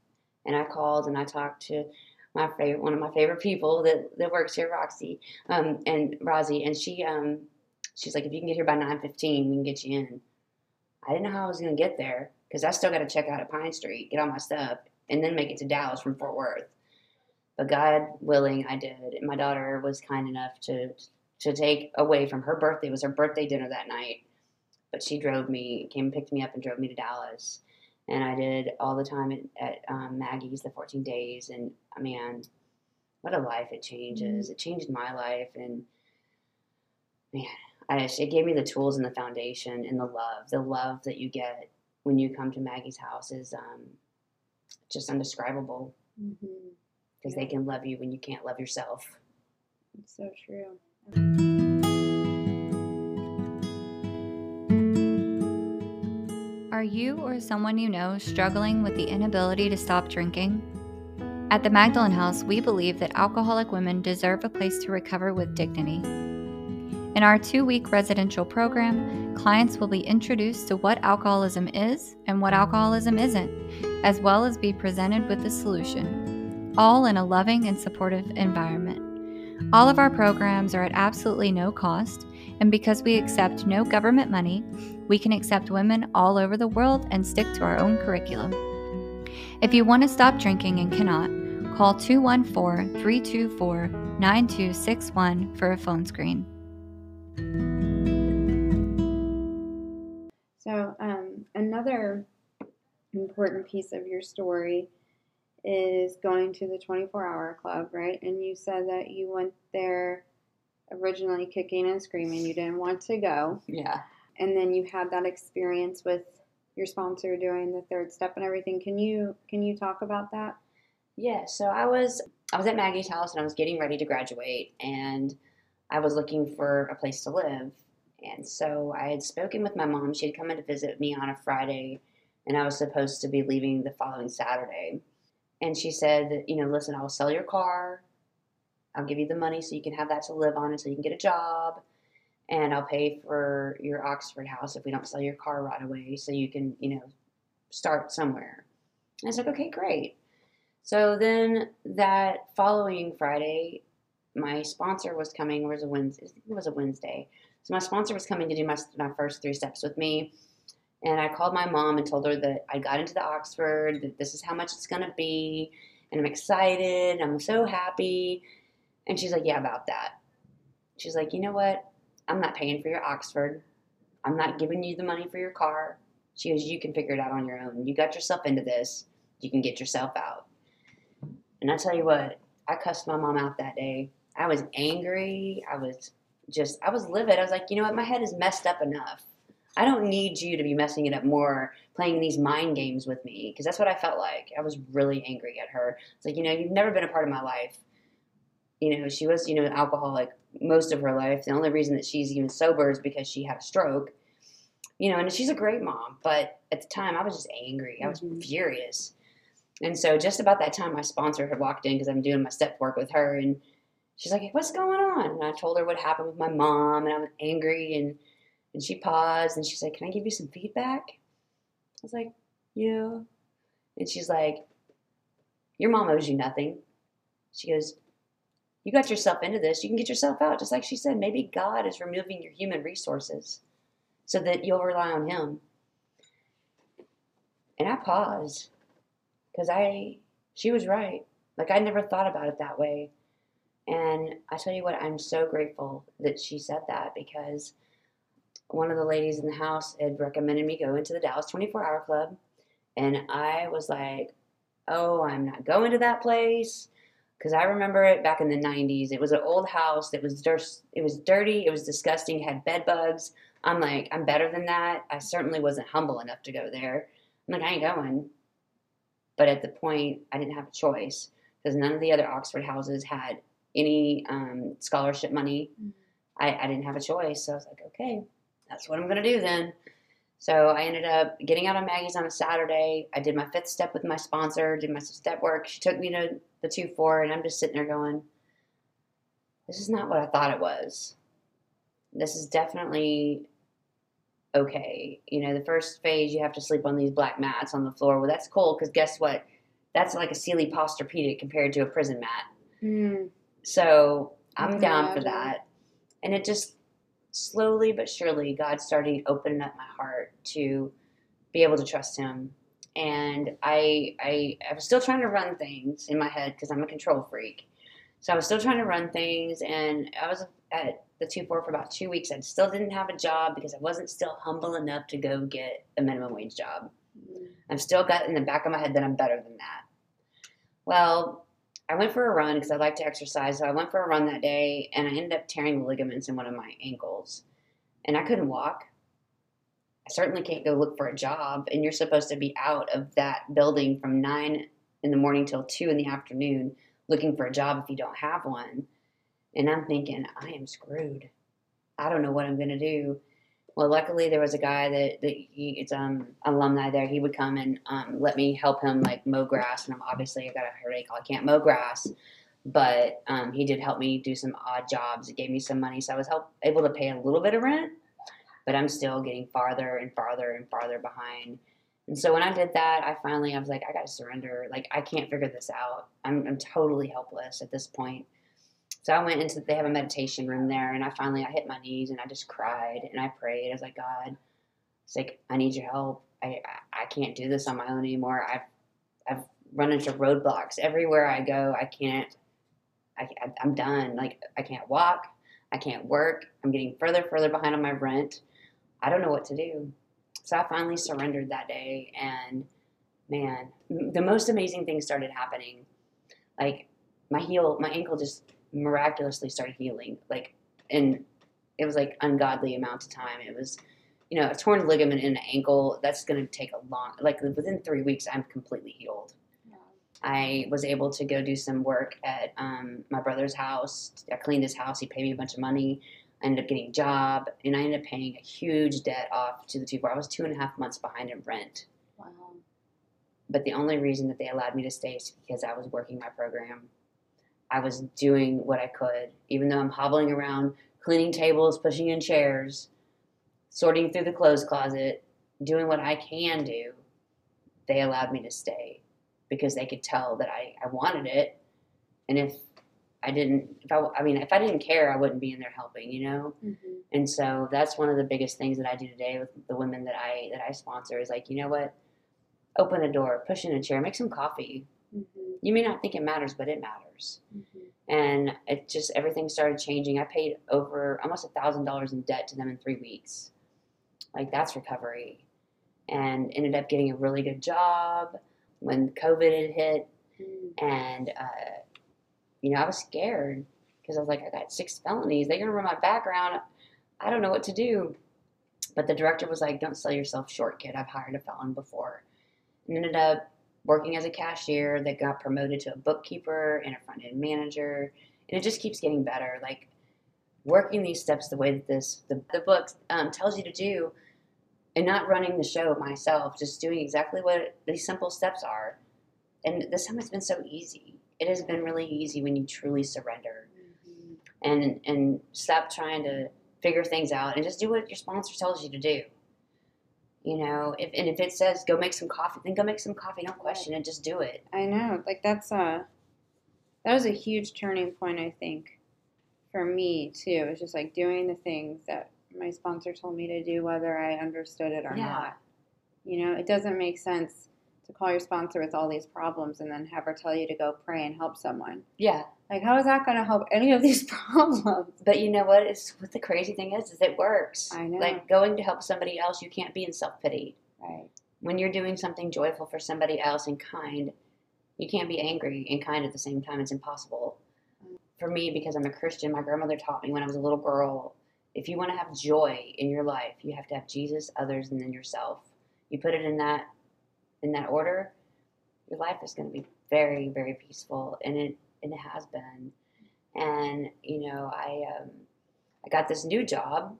Speaker 3: And I called and I talked to my favorite, one of my favorite people that, that works here, Roxy, um, and Rosie, and she, um, she's like, if you can get here by nine fifteen, we can get you in. I didn't know how I was gonna get there because I still got to check out at Pine Street, get all my stuff, and then make it to Dallas from Fort Worth. But God willing, I did. And my daughter was kind enough to to take away from her birthday. It was her birthday dinner that night, but she drove me, came and picked me up, and drove me to Dallas and I did all the time at, at um, Maggie's the 14 days, and man, what a life it changes! Mm-hmm. It changed my life, and man, I just, it gave me the tools and the foundation and the love. The love that you get when you come to Maggie's house is um, just indescribable because mm-hmm. yeah. they can love you when you can't love yourself.
Speaker 2: It's so true.
Speaker 1: Are you or someone you know struggling with the inability to stop drinking? At the Magdalen House, we believe that alcoholic women deserve a place to recover with dignity. In our two week residential program, clients will be introduced to what alcoholism is and what alcoholism isn't, as well as be presented with a solution, all in a loving and supportive environment. All of our programs are at absolutely no cost, and because we accept no government money, we can accept women all over the world and stick to our own curriculum. If you want to stop drinking and cannot, call 214 324 9261 for a phone screen.
Speaker 2: So, um, another important piece of your story is going to the 24 hour club, right? And you said that you went there originally kicking and screaming. You didn't want to go.
Speaker 3: Yeah
Speaker 2: and then you had that experience with your sponsor doing the third step and everything. Can you can you talk about that?
Speaker 3: Yeah, so I was I was at Maggie's house and I was getting ready to graduate and I was looking for a place to live. And so I had spoken with my mom. She had come in to visit me on a Friday and I was supposed to be leaving the following Saturday. And she said, you know, listen, I'll sell your car. I'll give you the money so you can have that to live on until you can get a job and I'll pay for your Oxford house if we don't sell your car right away, so you can, you know, start somewhere. And I was like, okay, great. So then that following Friday, my sponsor was coming. It was a Wednesday. It was a Wednesday. So my sponsor was coming to do my my first three steps with me, and I called my mom and told her that I got into the Oxford. That this is how much it's gonna be, and I'm excited. I'm so happy. And she's like, yeah, about that. She's like, you know what? I'm not paying for your Oxford. I'm not giving you the money for your car. She goes, You can figure it out on your own. You got yourself into this. You can get yourself out. And I tell you what, I cussed my mom out that day. I was angry. I was just, I was livid. I was like, You know what? My head is messed up enough. I don't need you to be messing it up more, playing these mind games with me, because that's what I felt like. I was really angry at her. It's like, you know, you've never been a part of my life. You know, she was, you know, an alcoholic most of her life. The only reason that she's even sober is because she had a stroke. You know, and she's a great mom, but at the time I was just angry. I was mm-hmm. furious. And so just about that time, my sponsor had walked in because I'm doing my step work with her, and she's like, hey, "What's going on?" And I told her what happened with my mom, and I was angry, and and she paused, and she's like, "Can I give you some feedback?" I was like, "Yeah," and she's like, "Your mom owes you nothing." She goes, you got yourself into this, you can get yourself out. Just like she said, maybe God is removing your human resources so that you'll rely on Him. And I paused because I, she was right. Like I never thought about it that way. And I tell you what, I'm so grateful that she said that because one of the ladies in the house had recommended me go into the Dallas 24 Hour Club. And I was like, oh, I'm not going to that place because I remember it back in the 90s. It was an old house. It was dirt, it was dirty. It was disgusting. It had bed bugs. I'm like, I'm better than that. I certainly wasn't humble enough to go there. I'm like, I ain't going. But at the point, I didn't have a choice because none of the other Oxford houses had any um, scholarship money.
Speaker 2: Mhm.
Speaker 3: I, I didn't have a choice. So I was like, okay, that's what I'm going to do then. So I ended up getting out of Maggie's on a Saturday. I did my fifth step with my sponsor, did my step work. She took me to the 2 4, and I'm just sitting there going, this is not what I thought it was. This is definitely okay. You know, the first phase, you have to sleep on these black mats on the floor. Well, that's cool because guess what? That's like a Sealy Posturepedic compared to a prison mat.
Speaker 2: Mm.
Speaker 3: So I'm down for that. And it just slowly but surely, God started opening up my heart to be able to trust Him. And I, I, I was still trying to run things in my head because I'm a control freak. So I was still trying to run things, and I was at the two four for about two weeks. I still didn't have a job because I wasn't still humble enough to go get a minimum wage job.
Speaker 2: Mm.
Speaker 3: I've still got in the back of my head that I'm better than that. Well, I went for a run because I like to exercise. So I went for a run that day and I ended up tearing the ligaments in one of my ankles. And I couldn't walk. I certainly can't go look for a job. And you're supposed to be out of that building from nine in the morning till two in the afternoon looking for a job if you don't have one. And I'm thinking, I am screwed. I don't know what I'm going to do. Well, luckily there was a guy that, that he, it's um alumni there. He would come and um, let me help him like mow grass, and I'm obviously I got a headache. I can't mow grass, but um, he did help me do some odd jobs. It gave me some money, so I was help, able to pay a little bit of rent, but I'm still getting farther and farther and farther behind. And so when I did that, I finally I was like, I got to surrender. Like I can't figure this out. I'm I'm totally helpless at this point. So I went into they have a meditation room there, and I finally I hit my knees and I just cried and I prayed. I was like, God, it's like I need your help. I I, can't do this on my own anymore. I've I've run into roadblocks everywhere I go. I can't. I I'm done. Like I can't walk. I can't work. I'm getting further further behind on my rent. I don't know what to do. So I finally surrendered that day, and man, the most amazing things started happening. Like my heel, my ankle just miraculously started healing. Like, and it was like ungodly amount of time. It was, you know, a torn ligament in an ankle. That's going to take a long. Like within three weeks, I'm completely healed. I was able to go do some work at um, my brother's house. I cleaned his house. He paid me a bunch of money. I ended up getting a job, and I ended up paying a huge debt off to the two. I was two and a half months behind in rent.
Speaker 2: Wow.
Speaker 3: But the only reason that they allowed me to stay is because I was working my program. I was doing what I could, even though I'm hobbling around, cleaning tables, pushing in chairs, sorting through the clothes closet, doing what I can do. They allowed me to stay because they could tell that I, I wanted it. And if I didn't, if I, I mean, if I didn't care, I wouldn't be in there helping, you know?
Speaker 2: Mm-hmm.
Speaker 3: And so that's one of the biggest things that I do today with the women that I that I sponsor is like, you know what? Open a door, push in a chair, make some coffee.
Speaker 2: Mm-hmm.
Speaker 3: You may not think it matters, but it matters.
Speaker 2: Mm-hmm.
Speaker 3: And it just everything started changing. I paid over almost a thousand dollars in debt to them in three weeks. Like that's recovery. And ended up getting a really good job when COVID had hit. And uh, you know, I was scared because I was like, I got six felonies. They're gonna run my background. I don't know what to do. But the director was like, Don't sell yourself short, kid. I've hired a felon before. And ended up working as a cashier that got promoted to a bookkeeper and a front end manager. And it just keeps getting better. Like working these steps the way that this the, the book um, tells you to do and not running the show myself, just doing exactly what these simple steps are. And this time it's been so easy. It has been really easy when you truly surrender
Speaker 2: Mm-hmm.
Speaker 3: and and stop trying to figure things out and just do what your sponsor tells you to do. You know, if and if it says go make some coffee, then go make some coffee. Don't question it, just do it.
Speaker 2: I know. Like that's a that was a huge turning point, I think, for me too. It's just like doing the things that my sponsor told me to do, whether I understood it or
Speaker 3: Yeah.
Speaker 2: not. You know, it doesn't make sense to call your sponsor with all these problems and then have her tell you to go pray and help someone.
Speaker 3: Yeah,
Speaker 2: Like, how is that going to help any of these problems?
Speaker 3: but you know what? It's what the crazy thing is, is it works.
Speaker 2: I know.
Speaker 3: Like going to help somebody else, you can't be in self pity.
Speaker 2: Right.
Speaker 3: When you're doing something joyful for somebody else and kind, you can't be angry and kind at the same time. It's impossible. For me, because I'm a Christian, my grandmother taught me when I was a little girl if you want to have joy in your life, you have to have Jesus, others, and then yourself. You put it in that in that order, your life is going to be very, very peaceful, and it and it has been. And you know, I um, I got this new job,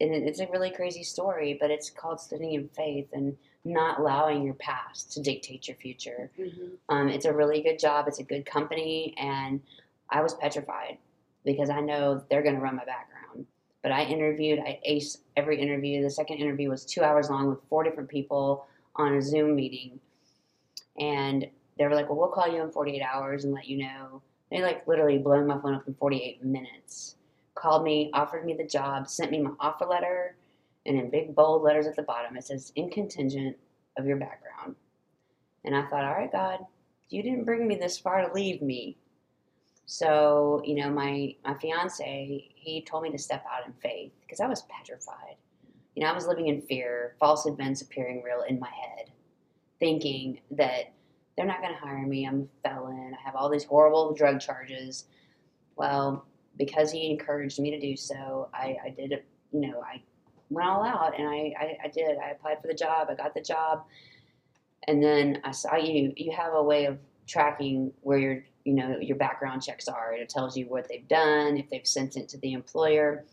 Speaker 3: and it's a really crazy story, but it's called Standing in Faith and not allowing your past to dictate your future.
Speaker 2: Mm-hmm.
Speaker 3: Um, it's a really good job. It's a good company, and I was petrified because I know they're going to run my background. But I interviewed. I aced every interview. The second interview was two hours long with four different people on a Zoom meeting, and they were like, "Well, we'll call you in 48 hours and let you know." They like literally blew my phone up in 48 minutes. Called me, offered me the job, sent me my offer letter, and in big bold letters at the bottom it says, "In contingent of your background." And I thought, "All right, God, you didn't bring me this far to leave me." So, you know, my my fiance, he told me to step out in faith because I was petrified. You know, I was living in fear, false events appearing real in my head, thinking that they're not going to hire me. I'm a felon. I have all these horrible drug charges. Well, because he encouraged me to do so, I, I did it. You know, I went all out and I, I, I did. I applied for the job. I got the job. And then I saw you. You have a way of tracking where your, you know, your background checks are. It tells you what they've done, if they've sent it to the employer.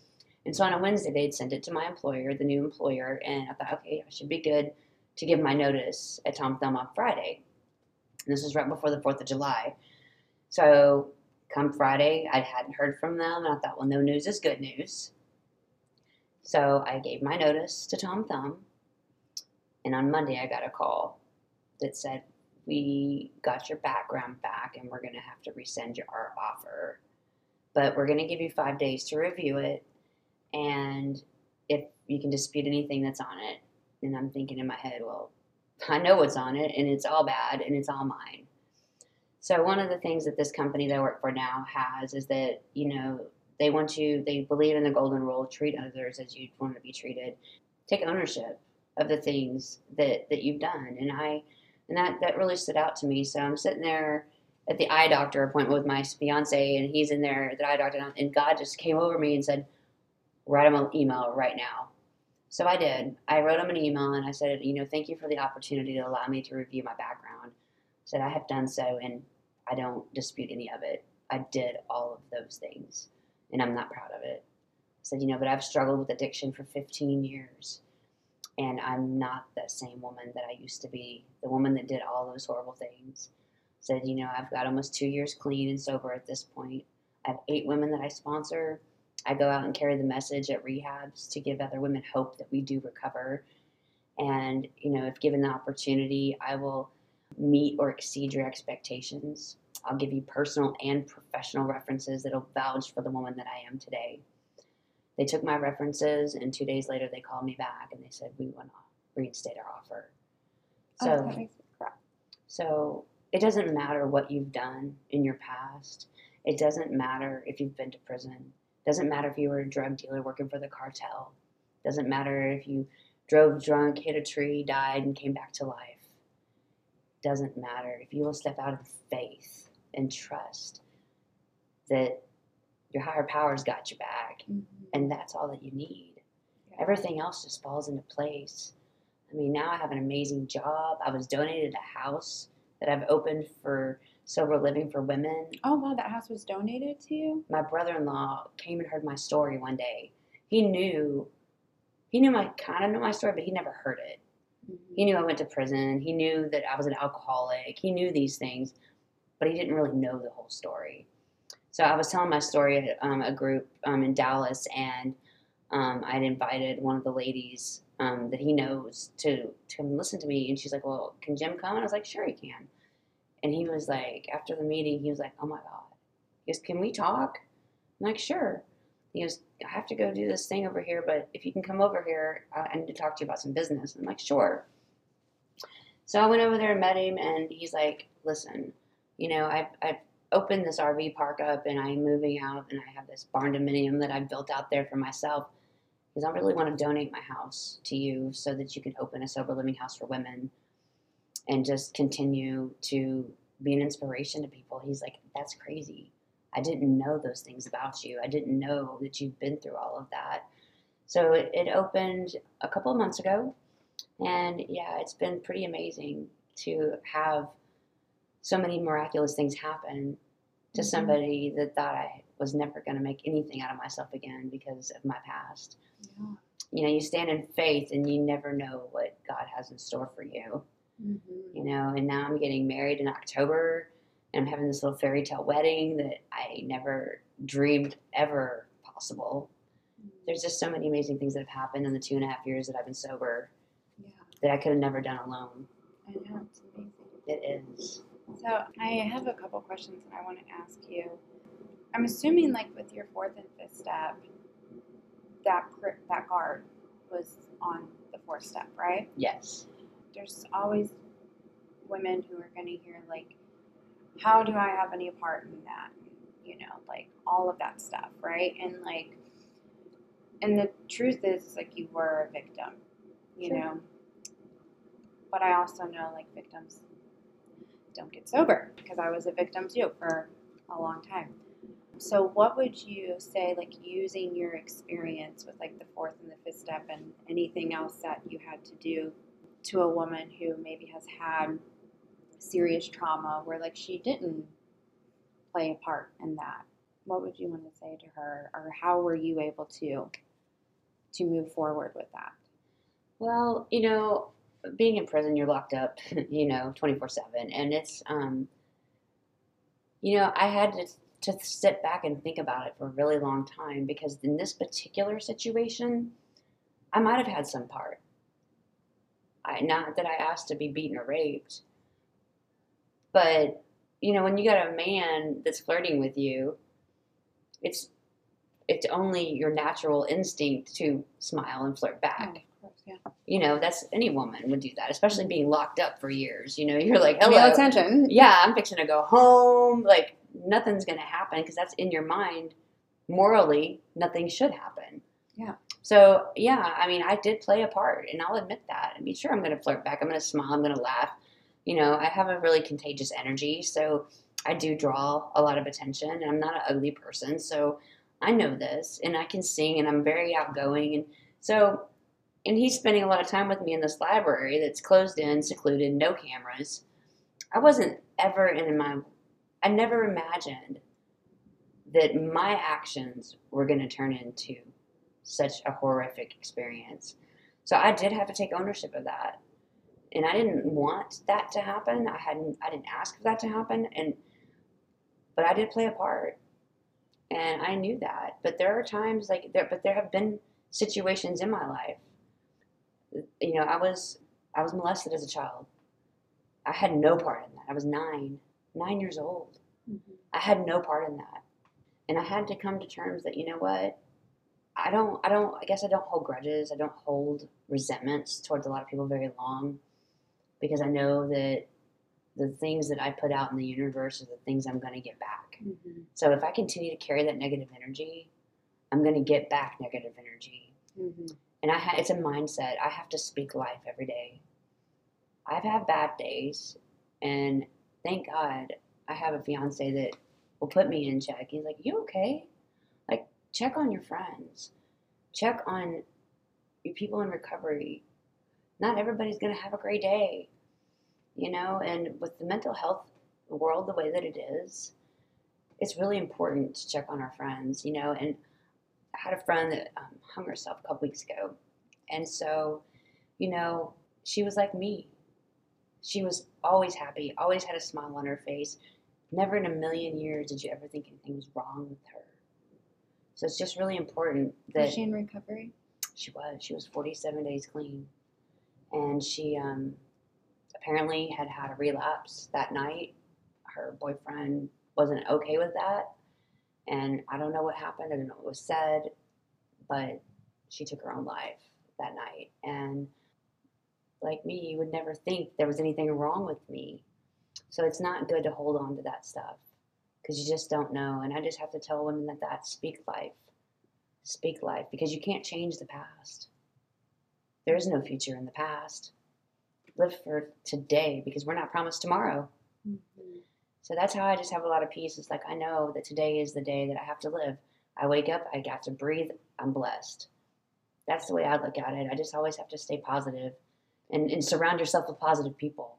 Speaker 3: And so on a Wednesday, they'd send it to my employer, the new employer, and I thought, okay, I should be good to give my notice at Tom Thumb on Friday. And this was right before the 4th of July. So come Friday, I hadn't heard from them, and I thought, well, no news is good news. So I gave my notice to Tom Thumb, and on Monday, I got a call that said, we got your background back, and we're going to have to resend your our offer. But we're going to give you five days to review it, and if you can dispute anything that's on it. And I'm thinking in my head, well, I know what's on it, and it's all bad, and it's all mine. So one of the things that this company that I work for now has is that you know they want you, they believe in the golden rule: treat others as you'd want to be treated. Take ownership of the things that that you've done, and I, and that that really stood out to me. So I'm sitting there at the eye doctor appointment with my fiance, and he's in there at the eye doctor, and God just came over me and said, "Write him an email right now." So I did. I wrote him an email and I said, you know, thank you for the opportunity to allow me to review my background. I said I have done so and I don't dispute any of it. I did all of those things and I'm not proud of it. I said, you know, but I've struggled with addiction for 15 years and I'm not the same woman that I used to be, the woman that did all those horrible things. Said, you know, I've got almost two years clean and sober at this point. I have eight women that I sponsor. I go out and carry the message at rehabs to give other women hope that we do recover. And, you know, if given the opportunity, I will meet or exceed your expectations. I'll give you personal and professional references that'll vouch for the woman that I am today. They took my references, and two days later, they called me back and they said, We want to reinstate our offer. Oh, so,
Speaker 2: oh, makes me
Speaker 3: so it doesn't matter what you've done in your past. It doesn't matter if you've been to prison. Doesn't matter if you were a drug dealer working for the cartel. Doesn't matter if you drove drunk, hit a tree, died, and came back to life. Doesn't matter if you will step out in faith and trust that your higher powers got your back,
Speaker 2: Mhm.
Speaker 3: and that's all that you need.
Speaker 2: Yeah.
Speaker 3: Everything else just falls into place. I mean, now I have an amazing job. I was donated a house that I've opened for sober living for women.
Speaker 2: Oh wow, that house was donated to you.
Speaker 3: my brother-in-law came and heard my story one day. He knew, he knew my kind of knew my story, but he never heard it. He knew I went to prison. He knew that I was an alcoholic. He knew these things, but he didn't really know the whole story. So I was telling my story at um, a group um, in Dallas, and um, I'd invited one of the ladies um, that he knows to to come listen to me, and she's like, "Well, can Jim come?" And I was like, "Sure, he can." And he was like, after the meeting, he was like, "Oh my god." He goes, "Can we talk?" I'm like, "Sure." He goes, "I have to go do this thing over here, but if you can come over here, I I need to talk to you about some business." I'm like, "Sure." So I went over there and met him, and he's like, "Listen, you know, I've, I've opened this RV park up, and I'm moving out, and I have this barn dominium that I've built out there for myself." Because I really want to donate my house to you so that you can open a sober living house for women and just continue to be an inspiration to people. He's like, that's crazy. I didn't know those things about you. I didn't know that you've been through all of that. So it, it opened a couple of months ago. And yeah, it's been pretty amazing to have so many miraculous things happen to
Speaker 2: Mhm.
Speaker 3: somebody that thought I was never going to make anything out of myself again because of my past.
Speaker 2: Yeah.
Speaker 3: You know, you stand in faith and you never know what God has in store for you.
Speaker 2: Mhm.
Speaker 3: You know, and now I'm getting married in October and I'm having this little fairy tale wedding that I never dreamed ever possible. There's just so many amazing things that have happened in the two and a half years that I've been sober
Speaker 2: Yeah,
Speaker 3: that I could have never done alone.
Speaker 2: I know it's amazing.
Speaker 3: It is.
Speaker 2: So I have a couple questions that I want to ask you. I'm assuming, like with your fourth and fifth step, that that guard was on the fourth step, right?
Speaker 3: Yes.
Speaker 2: There's always women who are going to hear like, "How do I have any part in that?" You know, like all of that stuff, right? And like, and the truth is, like you were a victim, you
Speaker 3: Sure.
Speaker 2: know. But I also know like victims don't get sober because I was a victim too for a long time. So, what would you say, like using your experience with like the fourth and the fifth step and anything else that you had to do to a woman who maybe has had serious trauma where like she didn't play a part in that? What would you want to say to her, or how were you able to to move forward with that?
Speaker 3: Well, you know, being in prison, you're locked up, you know, 24 7. And it's, um, you know, I had to, to sit back and think about it for a really long time because in this particular situation, I might have had some part. I, not that I asked to be beaten or raped, but, you know, when you got a man that's flirting with you, it's it's only your natural instinct to smile and flirt back
Speaker 2: Oh, of course, yeah.
Speaker 3: you know, that's any woman would do that, especially being locked up for years. You know, you're like, hello,
Speaker 2: attention.
Speaker 3: yeah, I'm fixing to go home. Like nothing's gonna happen because that's in your mind. Morally, nothing should happen.
Speaker 2: Yeah.
Speaker 3: So yeah, I mean, I did play a part, and I'll admit that. I mean, sure, I'm gonna flirt back. I'm gonna smile. I'm gonna laugh. You know, I have a really contagious energy, so I do draw a lot of attention, and I'm not an ugly person, so I know this, and I can sing, and I'm very outgoing, and so and he's spending a lot of time with me in this library that's closed in, secluded, no cameras. I wasn't ever in my, I never imagined that my actions were going to turn into such a horrific experience. So I did have to take ownership of that. And I didn't want that to happen. I hadn't I didn't ask for that to happen and but I did play a part. And I knew that. But there are times like there but there have been situations in my life you know, I was I was molested as a child. I had no part in that. I was nine, nine years old. Mm-hmm. I had no part in that, and I had to come to terms that you know what, I don't, I don't, I guess I don't hold grudges. I don't hold resentments towards a lot of people very long, because I know that the things that I put out in the universe are the things I'm going to get back.
Speaker 2: Mhm.
Speaker 3: So if I continue to carry that negative energy, I'm going to get back negative energy
Speaker 2: Mhm.
Speaker 3: and I ha- it's a mindset. I have to speak life every day. I've had bad days, and thank God I have a fiance that will put me in check. He's like, "You okay? Check on your friends, check on your people in recovery. Not everybody's gonna have a great day, you know. And with the mental health world the way that it is, it's really important to check on our friends, you know. And I had a friend that um, hung herself a couple weeks ago. And so, you know, she was like me. She was always happy, always had a smile on her face. Never in a million years did you ever think anything was wrong with her. So it's just really important that
Speaker 2: Was she in recovery?
Speaker 3: she was. She was 47 days clean. And she um, apparently had had a relapse that night. Her boyfriend wasn't okay with that. And I don't know what happened. I don't know what was said. But she took her own life that night. And like me, you would never think there was anything wrong with me. So it's not good to hold on to that stuff because you just don't know. And I just have to tell women that that speak life speak life because you can't change the past. There is no future in the past. Live for today because we're not promised tomorrow.
Speaker 2: Mhm.
Speaker 3: So that's how I just have a lot of peace. It's like I know that today is the day that I have to live. I wake up, I got to breathe, I'm blessed. That's the way I look at it. I just always have to stay positive and, and surround yourself with positive people.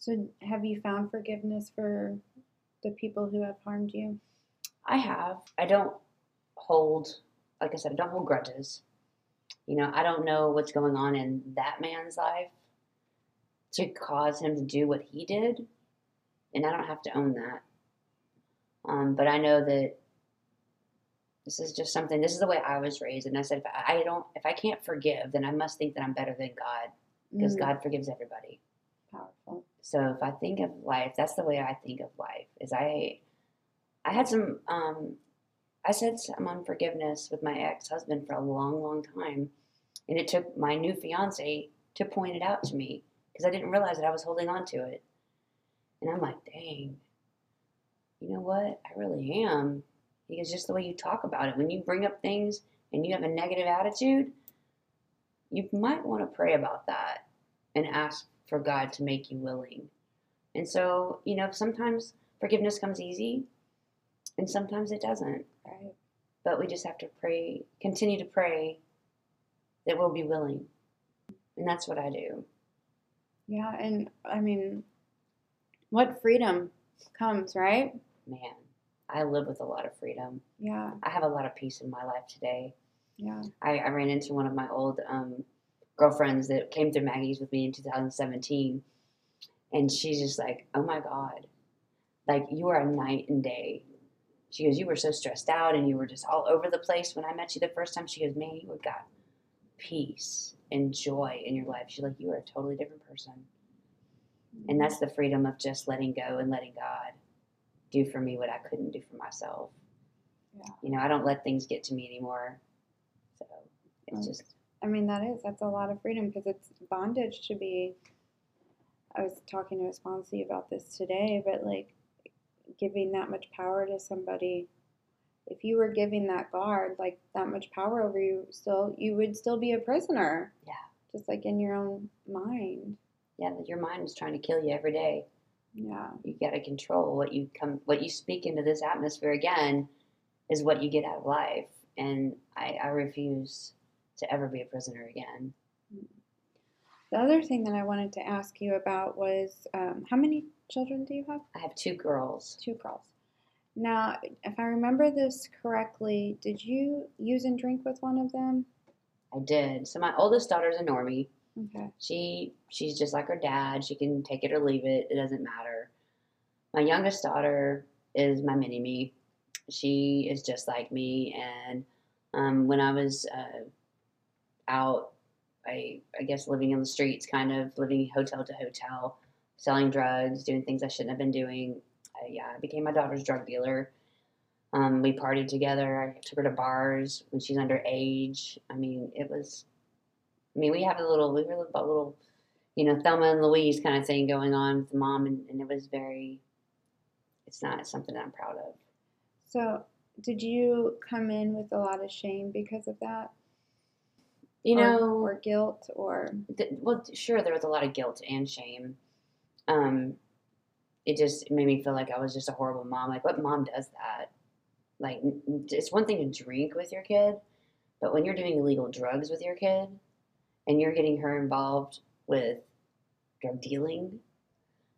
Speaker 2: So, have you found forgiveness for the people who have harmed you?
Speaker 3: I have. I don't hold, like I said, I don't hold grudges. You know, I don't know what's going on in that man's life to cause him to do what he did, and I don't have to own that. Um, but I know that this is just something. This is the way I was raised, and I said, if I don't, if I can't forgive, then I must think that I'm better than God, because
Speaker 2: Mm,
Speaker 3: God forgives everybody.
Speaker 2: powerful.
Speaker 3: So if I think of life, that's the way I think of life. Is I, I had some, um, I said some unforgiveness with my ex-husband for a long, long time, and it took my new fiance to point it out to me because I didn't realize that I was holding on to it, and I'm like, dang, you know what? I really am. Because just the way you talk about it, when you bring up things and you have a negative attitude, you might want to pray about that and ask for God to make you willing. And so, you know, sometimes forgiveness comes easy and sometimes it doesn't.
Speaker 2: Right.
Speaker 3: But we just have to pray, continue to pray that we'll be willing. And that's what I do.
Speaker 2: Yeah, and I mean, what freedom comes, right?
Speaker 3: Man, I live with a lot of freedom.
Speaker 2: Yeah,
Speaker 3: I have a lot of peace in my life today.
Speaker 2: yeah.
Speaker 3: I, I ran into one of my old um, girlfriends that came through Maggie's with me in 2017. And she's just like, oh my God, like you are a night and day. She goes, you were so stressed out and you were just all over the place when I met you the first time. She goes, man, you have got peace and joy in your life. She's like, you are a totally different person. And that's the freedom of just letting go and letting God do for me what I couldn't do for myself.
Speaker 2: Yeah.
Speaker 3: You know, I don't let things get to me anymore. So it's
Speaker 2: Mm.
Speaker 3: just,
Speaker 2: I mean, that is that's a lot of freedom because it's bondage to be. I was talking to a sponsee about this today, but like giving that much power to somebody, if you were giving that guard like that much power over you, still you would still be a prisoner.
Speaker 3: Yeah.
Speaker 2: Just like in your own mind.
Speaker 3: yeah, that your mind is trying to kill you every day.
Speaker 2: Yeah.
Speaker 3: You got to control what you come, what you speak into this atmosphere again, is what you get out of life. And I, I refuse to ever be a prisoner again.
Speaker 2: The other thing that I wanted to ask you about was um, how many children do you have?
Speaker 3: I have two girls.
Speaker 2: Two girls. Now, if I remember this correctly, did you use and drink with one of them?
Speaker 3: I did. So my oldest daughter's a normie.
Speaker 2: Okay.
Speaker 3: She she's just like her dad. She can take it or leave it. It doesn't matter. My youngest daughter is my mini me. She is just like me. And um, when I was uh, out, I I guess living in the streets, kind of living hotel to hotel, selling drugs, doing things I shouldn't have been doing. I, yeah, I became my daughter's drug dealer. Um, we partied together. I took her to bars when she's underage. I mean, it was. I mean, we have a little, we were a little, you know, Thelma and Louise kind of thing going on with mom, and, and it was very. It's not something that I'm proud of.
Speaker 2: So, did you come in with a lot of shame because of that?
Speaker 3: You know,
Speaker 2: or guilt, or
Speaker 3: th- well, sure, there was a lot of guilt and shame. Um, it just made me feel like I was just a horrible mom. Like, what mom does that? Like, it's one thing to drink with your kid, but when you're doing illegal drugs with your kid and you're getting her involved with drug dealing,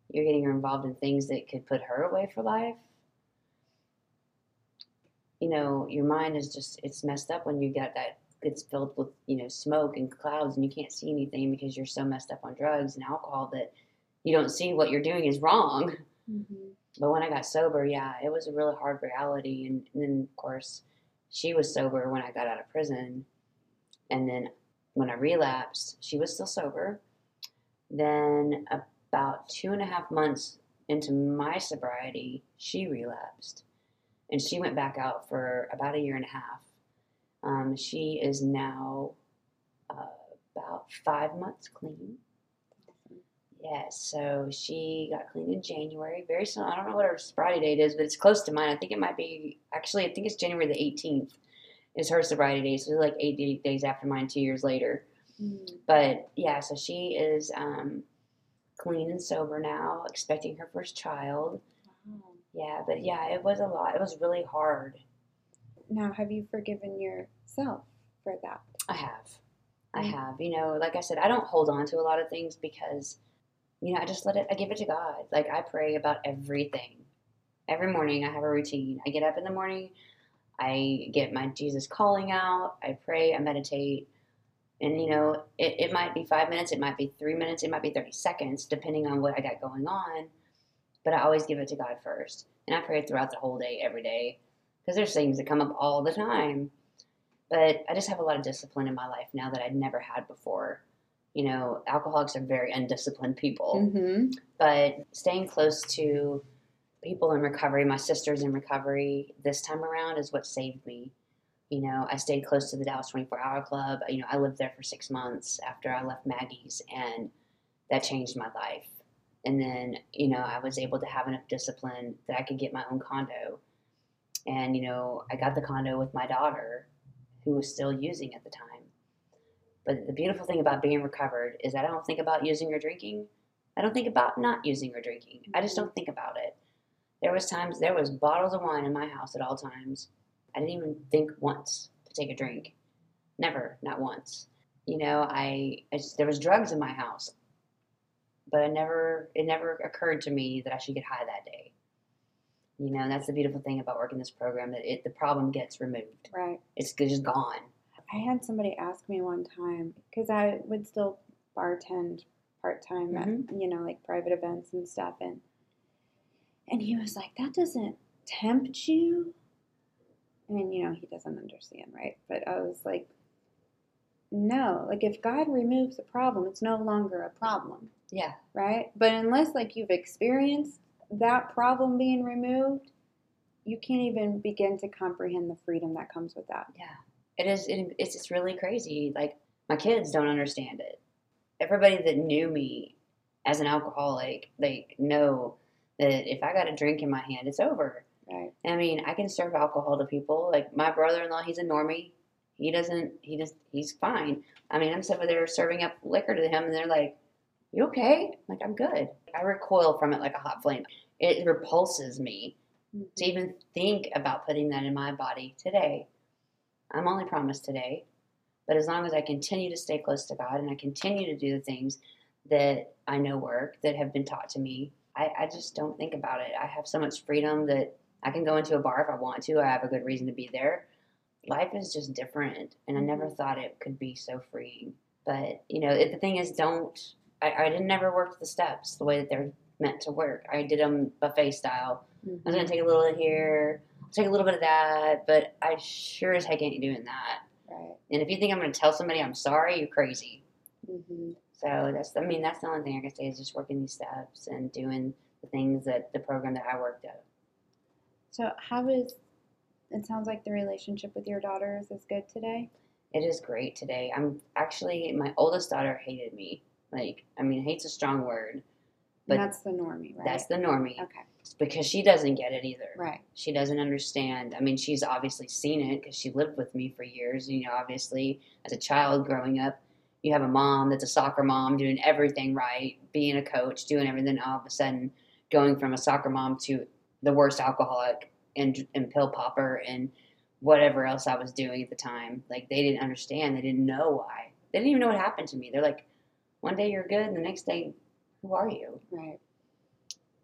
Speaker 3: you're getting her involved in things that could put her away for life. You know, your mind is just, it's messed up when you get that it's filled with you know smoke and clouds and you can't see anything because you're so messed up on drugs and alcohol that you don't see what you're doing is wrong. Mm-hmm. But when i got sober yeah it was a really hard reality. And, and then of course she was sober when i got out of prison. And then when i relapsed she was still sober. Then about two and a half months into my sobriety she relapsed. And she went back out for about a year and a half um, she is now uh, about five months clean. Yes, so she got clean in January. Very soon. I don't know what her sobriety date is, but it's close to mine. I think it might be actually. I think it's January the 18th is her sobriety date. So it's like eight eight days after mine, two years later.
Speaker 2: Mm.
Speaker 3: But yeah, so she is um, clean and sober now, expecting her first child.
Speaker 2: Wow.
Speaker 3: Yeah, but yeah, it was a lot. It was really hard.
Speaker 2: Now, have you forgiven yourself for that?
Speaker 3: I have. I
Speaker 2: Mm.
Speaker 3: have. You know, like I said, I don't hold on to a lot of things because you know, I just let it, I give it to God. Like I pray about everything. Every morning I have a routine. I get up in the morning, I get my Jesus calling out, I pray, I meditate. And, you know, it, it might be five minutes, it might be three minutes, it might be 30 seconds, depending on what I got going on. But I always give it to God first. And I pray throughout the whole day, every day, because there's things that come up all the time. But I just have a lot of discipline in my life now that I'd never had before. You know, alcoholics are very undisciplined people.
Speaker 2: Mm-hmm.
Speaker 3: But staying close to people in recovery, my sisters in recovery, this time around is what saved me. You know, I stayed close to the Dallas 24 Hour Club. You know, I lived there for six months after I left Maggie's, and that changed my life. And then, you know, I was able to have enough discipline that I could get my own condo. And, you know, I got the condo with my daughter, who was still using at the time. But the beautiful thing about being recovered is that I don't think about using or drinking. I don't think about not using or drinking. I just don't think about it. There was times there was bottles of wine in my house at all times. I didn't even think once to take a drink. Never, not once. You know, I, I just, there was drugs in my house, but I never it never occurred to me that I should get high that day. You know, that's the beautiful thing about working this program that it the problem gets removed.
Speaker 2: Right.
Speaker 3: It's just gone.
Speaker 2: I had somebody ask me one time because I would still bartend part time at mm-hmm. you know like private events and stuff, and and he was like, "That doesn't tempt you," and you know he doesn't understand, right? But I was like, "No, like if God removes the problem, it's no longer a problem,
Speaker 3: Yeah.
Speaker 2: right? But unless like you've experienced that problem being removed." You can't even begin to comprehend the freedom that comes with that.
Speaker 3: Yeah, it is. It, it's just really crazy. Like my kids don't understand it. Everybody that knew me as an alcoholic, they know that if I got a drink in my hand, it's over.
Speaker 2: Right.
Speaker 3: I mean, I can serve alcohol to people. Like my brother-in-law, he's a normie. He doesn't. He just. He's fine. I mean, I'm over there serving up liquor to him, and they're like, "You okay?" I'm like, I'm good. I recoil from it like a hot flame. It repulses me to mm-hmm. even think about putting that in my body today. I'm only promised today, but as long as I continue to stay close to God and I continue to do the things that I know work, that have been taught to me, I, I just don't think about it. I have so much freedom that I can go into a bar if I want to. I have a good reason to be there. Life is just different, and I never mm-hmm. thought it could be so freeing. But you know, it, the thing is, don't. I, I didn't never work the steps the way that they're meant to work. I did them buffet style. I was gonna take a little of here, take a little bit of that, but I sure as heck ain't doing that.
Speaker 2: Right.
Speaker 3: And if you think I'm gonna tell somebody I'm sorry, you're crazy.
Speaker 2: hmm
Speaker 3: So that's, I mean, that's the only thing I can say is just working these steps and doing the things that the program that I worked at.
Speaker 2: So, how is it? Sounds like the relationship with your daughters is good today.
Speaker 3: It is great today. I'm actually my oldest daughter hated me. Like, I mean, hate's a strong word, but
Speaker 2: that's the normie, right?
Speaker 3: that's the normie
Speaker 2: okay.
Speaker 3: because she doesn't get it either.
Speaker 2: Right.
Speaker 3: She doesn't understand. I mean, she's obviously seen it because she lived with me for years. You know, obviously, as a child growing up, you have a mom that's a soccer mom doing everything right, being a coach, doing everything. All of a sudden, going from a soccer mom to the worst alcoholic and, and pill popper and whatever else I was doing at the time. Like, they didn't understand. They didn't know why. They didn't even know what happened to me. They're like, one day you're good, and the next day, who are you?
Speaker 2: Right.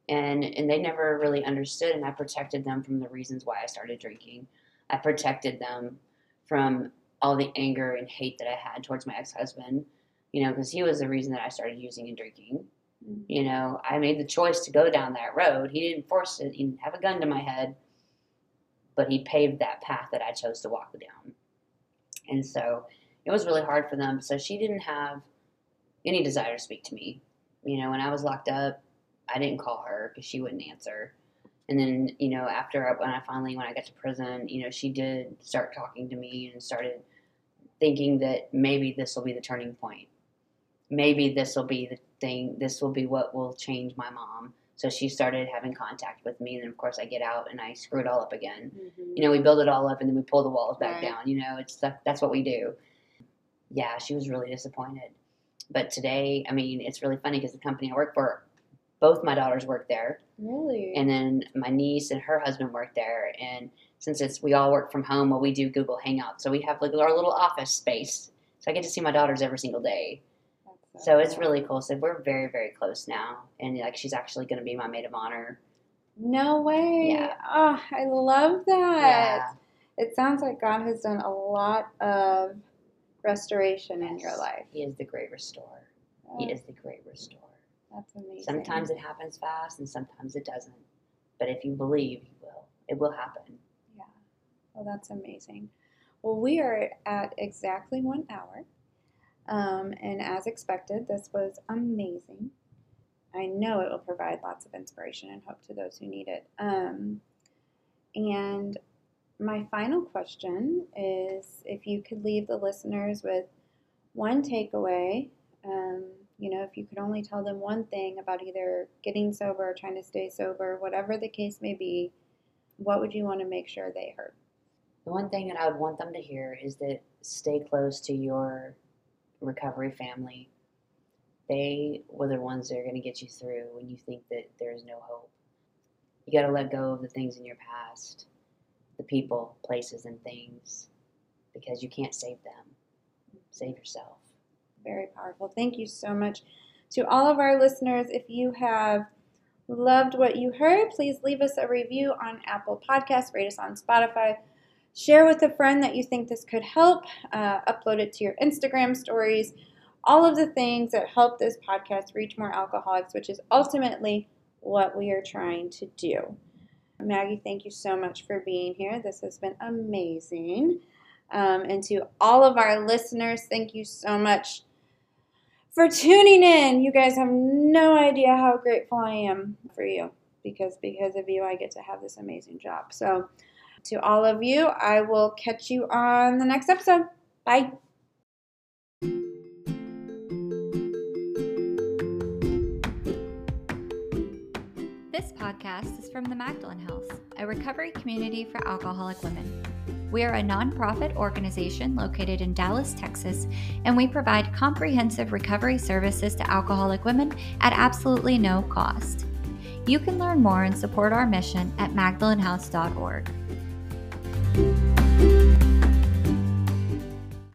Speaker 3: and and they never really understood and i protected them from the reasons why i started drinking i protected them from all the anger and hate that i had towards my ex-husband you know because he was the reason that i started using and drinking
Speaker 2: Mhm.
Speaker 3: you know i made the choice to go down that road he didn't force it he didn't have a gun to my head but he paved that path that i chose to walk down and so it was really hard for them so she didn't have any desire to speak to me you know when i was locked up I didn't call her because she wouldn't answer. And then, you know, after I- when I finally, when I got to prison, you know, she did start talking to me and started thinking that maybe this will be the turning point. Maybe this will be the thing. This will be what will change my mom. So she started having contact with me, and then of course I get out and I screw it all up again.
Speaker 2: Mhm.
Speaker 3: You know, we build it all up and then we pull the walls back
Speaker 2: Right.
Speaker 3: down. You know, it's that, that's what we do. Yeah, she was really disappointed. But today, I mean, it's really funny because the company I work for, both my daughters work there,
Speaker 2: Really.
Speaker 3: and then my niece and her husband work there. And since it's we all work from home, well, we do Google Hangouts, so we have like our little office space. So I get to see my daughters every single day.
Speaker 2: that's
Speaker 3: So it's really cool. So we're very, very close now. And like she's actually going to be my maid of honor.
Speaker 2: No way.
Speaker 3: Yeah.
Speaker 2: Oh, I love that.
Speaker 3: Yeah.
Speaker 2: It sounds like God has done a lot of restoration in your life.
Speaker 3: He is the great restorer. He is the great restorer.
Speaker 2: That's amazing.
Speaker 3: Sometimes it happens fast and sometimes it doesn't. But if you believe, He will. It will happen.
Speaker 2: Yeah. Well, that's amazing. Well, we are at exactly one hour. Um, and as expected, this was amazing. I know it will provide lots of inspiration and hope to those who need it. Um, and my final question is if you could leave the listeners with one takeaway, um, you know, if you could only tell them one thing about either getting sober or trying to stay sober, whatever the case may be, what would you want to make sure they heard?
Speaker 3: The one thing that I would want them to hear is that stay close to your recovery family. They were the ones that are going to get you through when you think that there's no hope. You got to let go of the things in your past, the people, places, and things, because you can't save them. Save yourself.
Speaker 2: Very powerful. Thank you so much to all of our listeners. If you have loved what you heard, please leave us a review on Apple Podcasts, rate us on Spotify, share with a friend that you think this could help, uh, upload it to your Instagram stories, all of the things that help this podcast reach more alcoholics, which is ultimately what we are trying to do. Maggie, thank you so much for being here. This has been amazing. Um, and to all of our listeners, thank you so much for tuning in. You guys have no idea how grateful I am for you because because of you I get to have this amazing job. So to all of you, I will catch you on the next episode. Bye.
Speaker 1: This podcast is from the Magdalen House, a recovery community for alcoholic women. We are a nonprofit organization located in Dallas, Texas, and we provide comprehensive recovery services to alcoholic women at absolutely no cost. You can learn more and support our mission at magdalenhouse.org.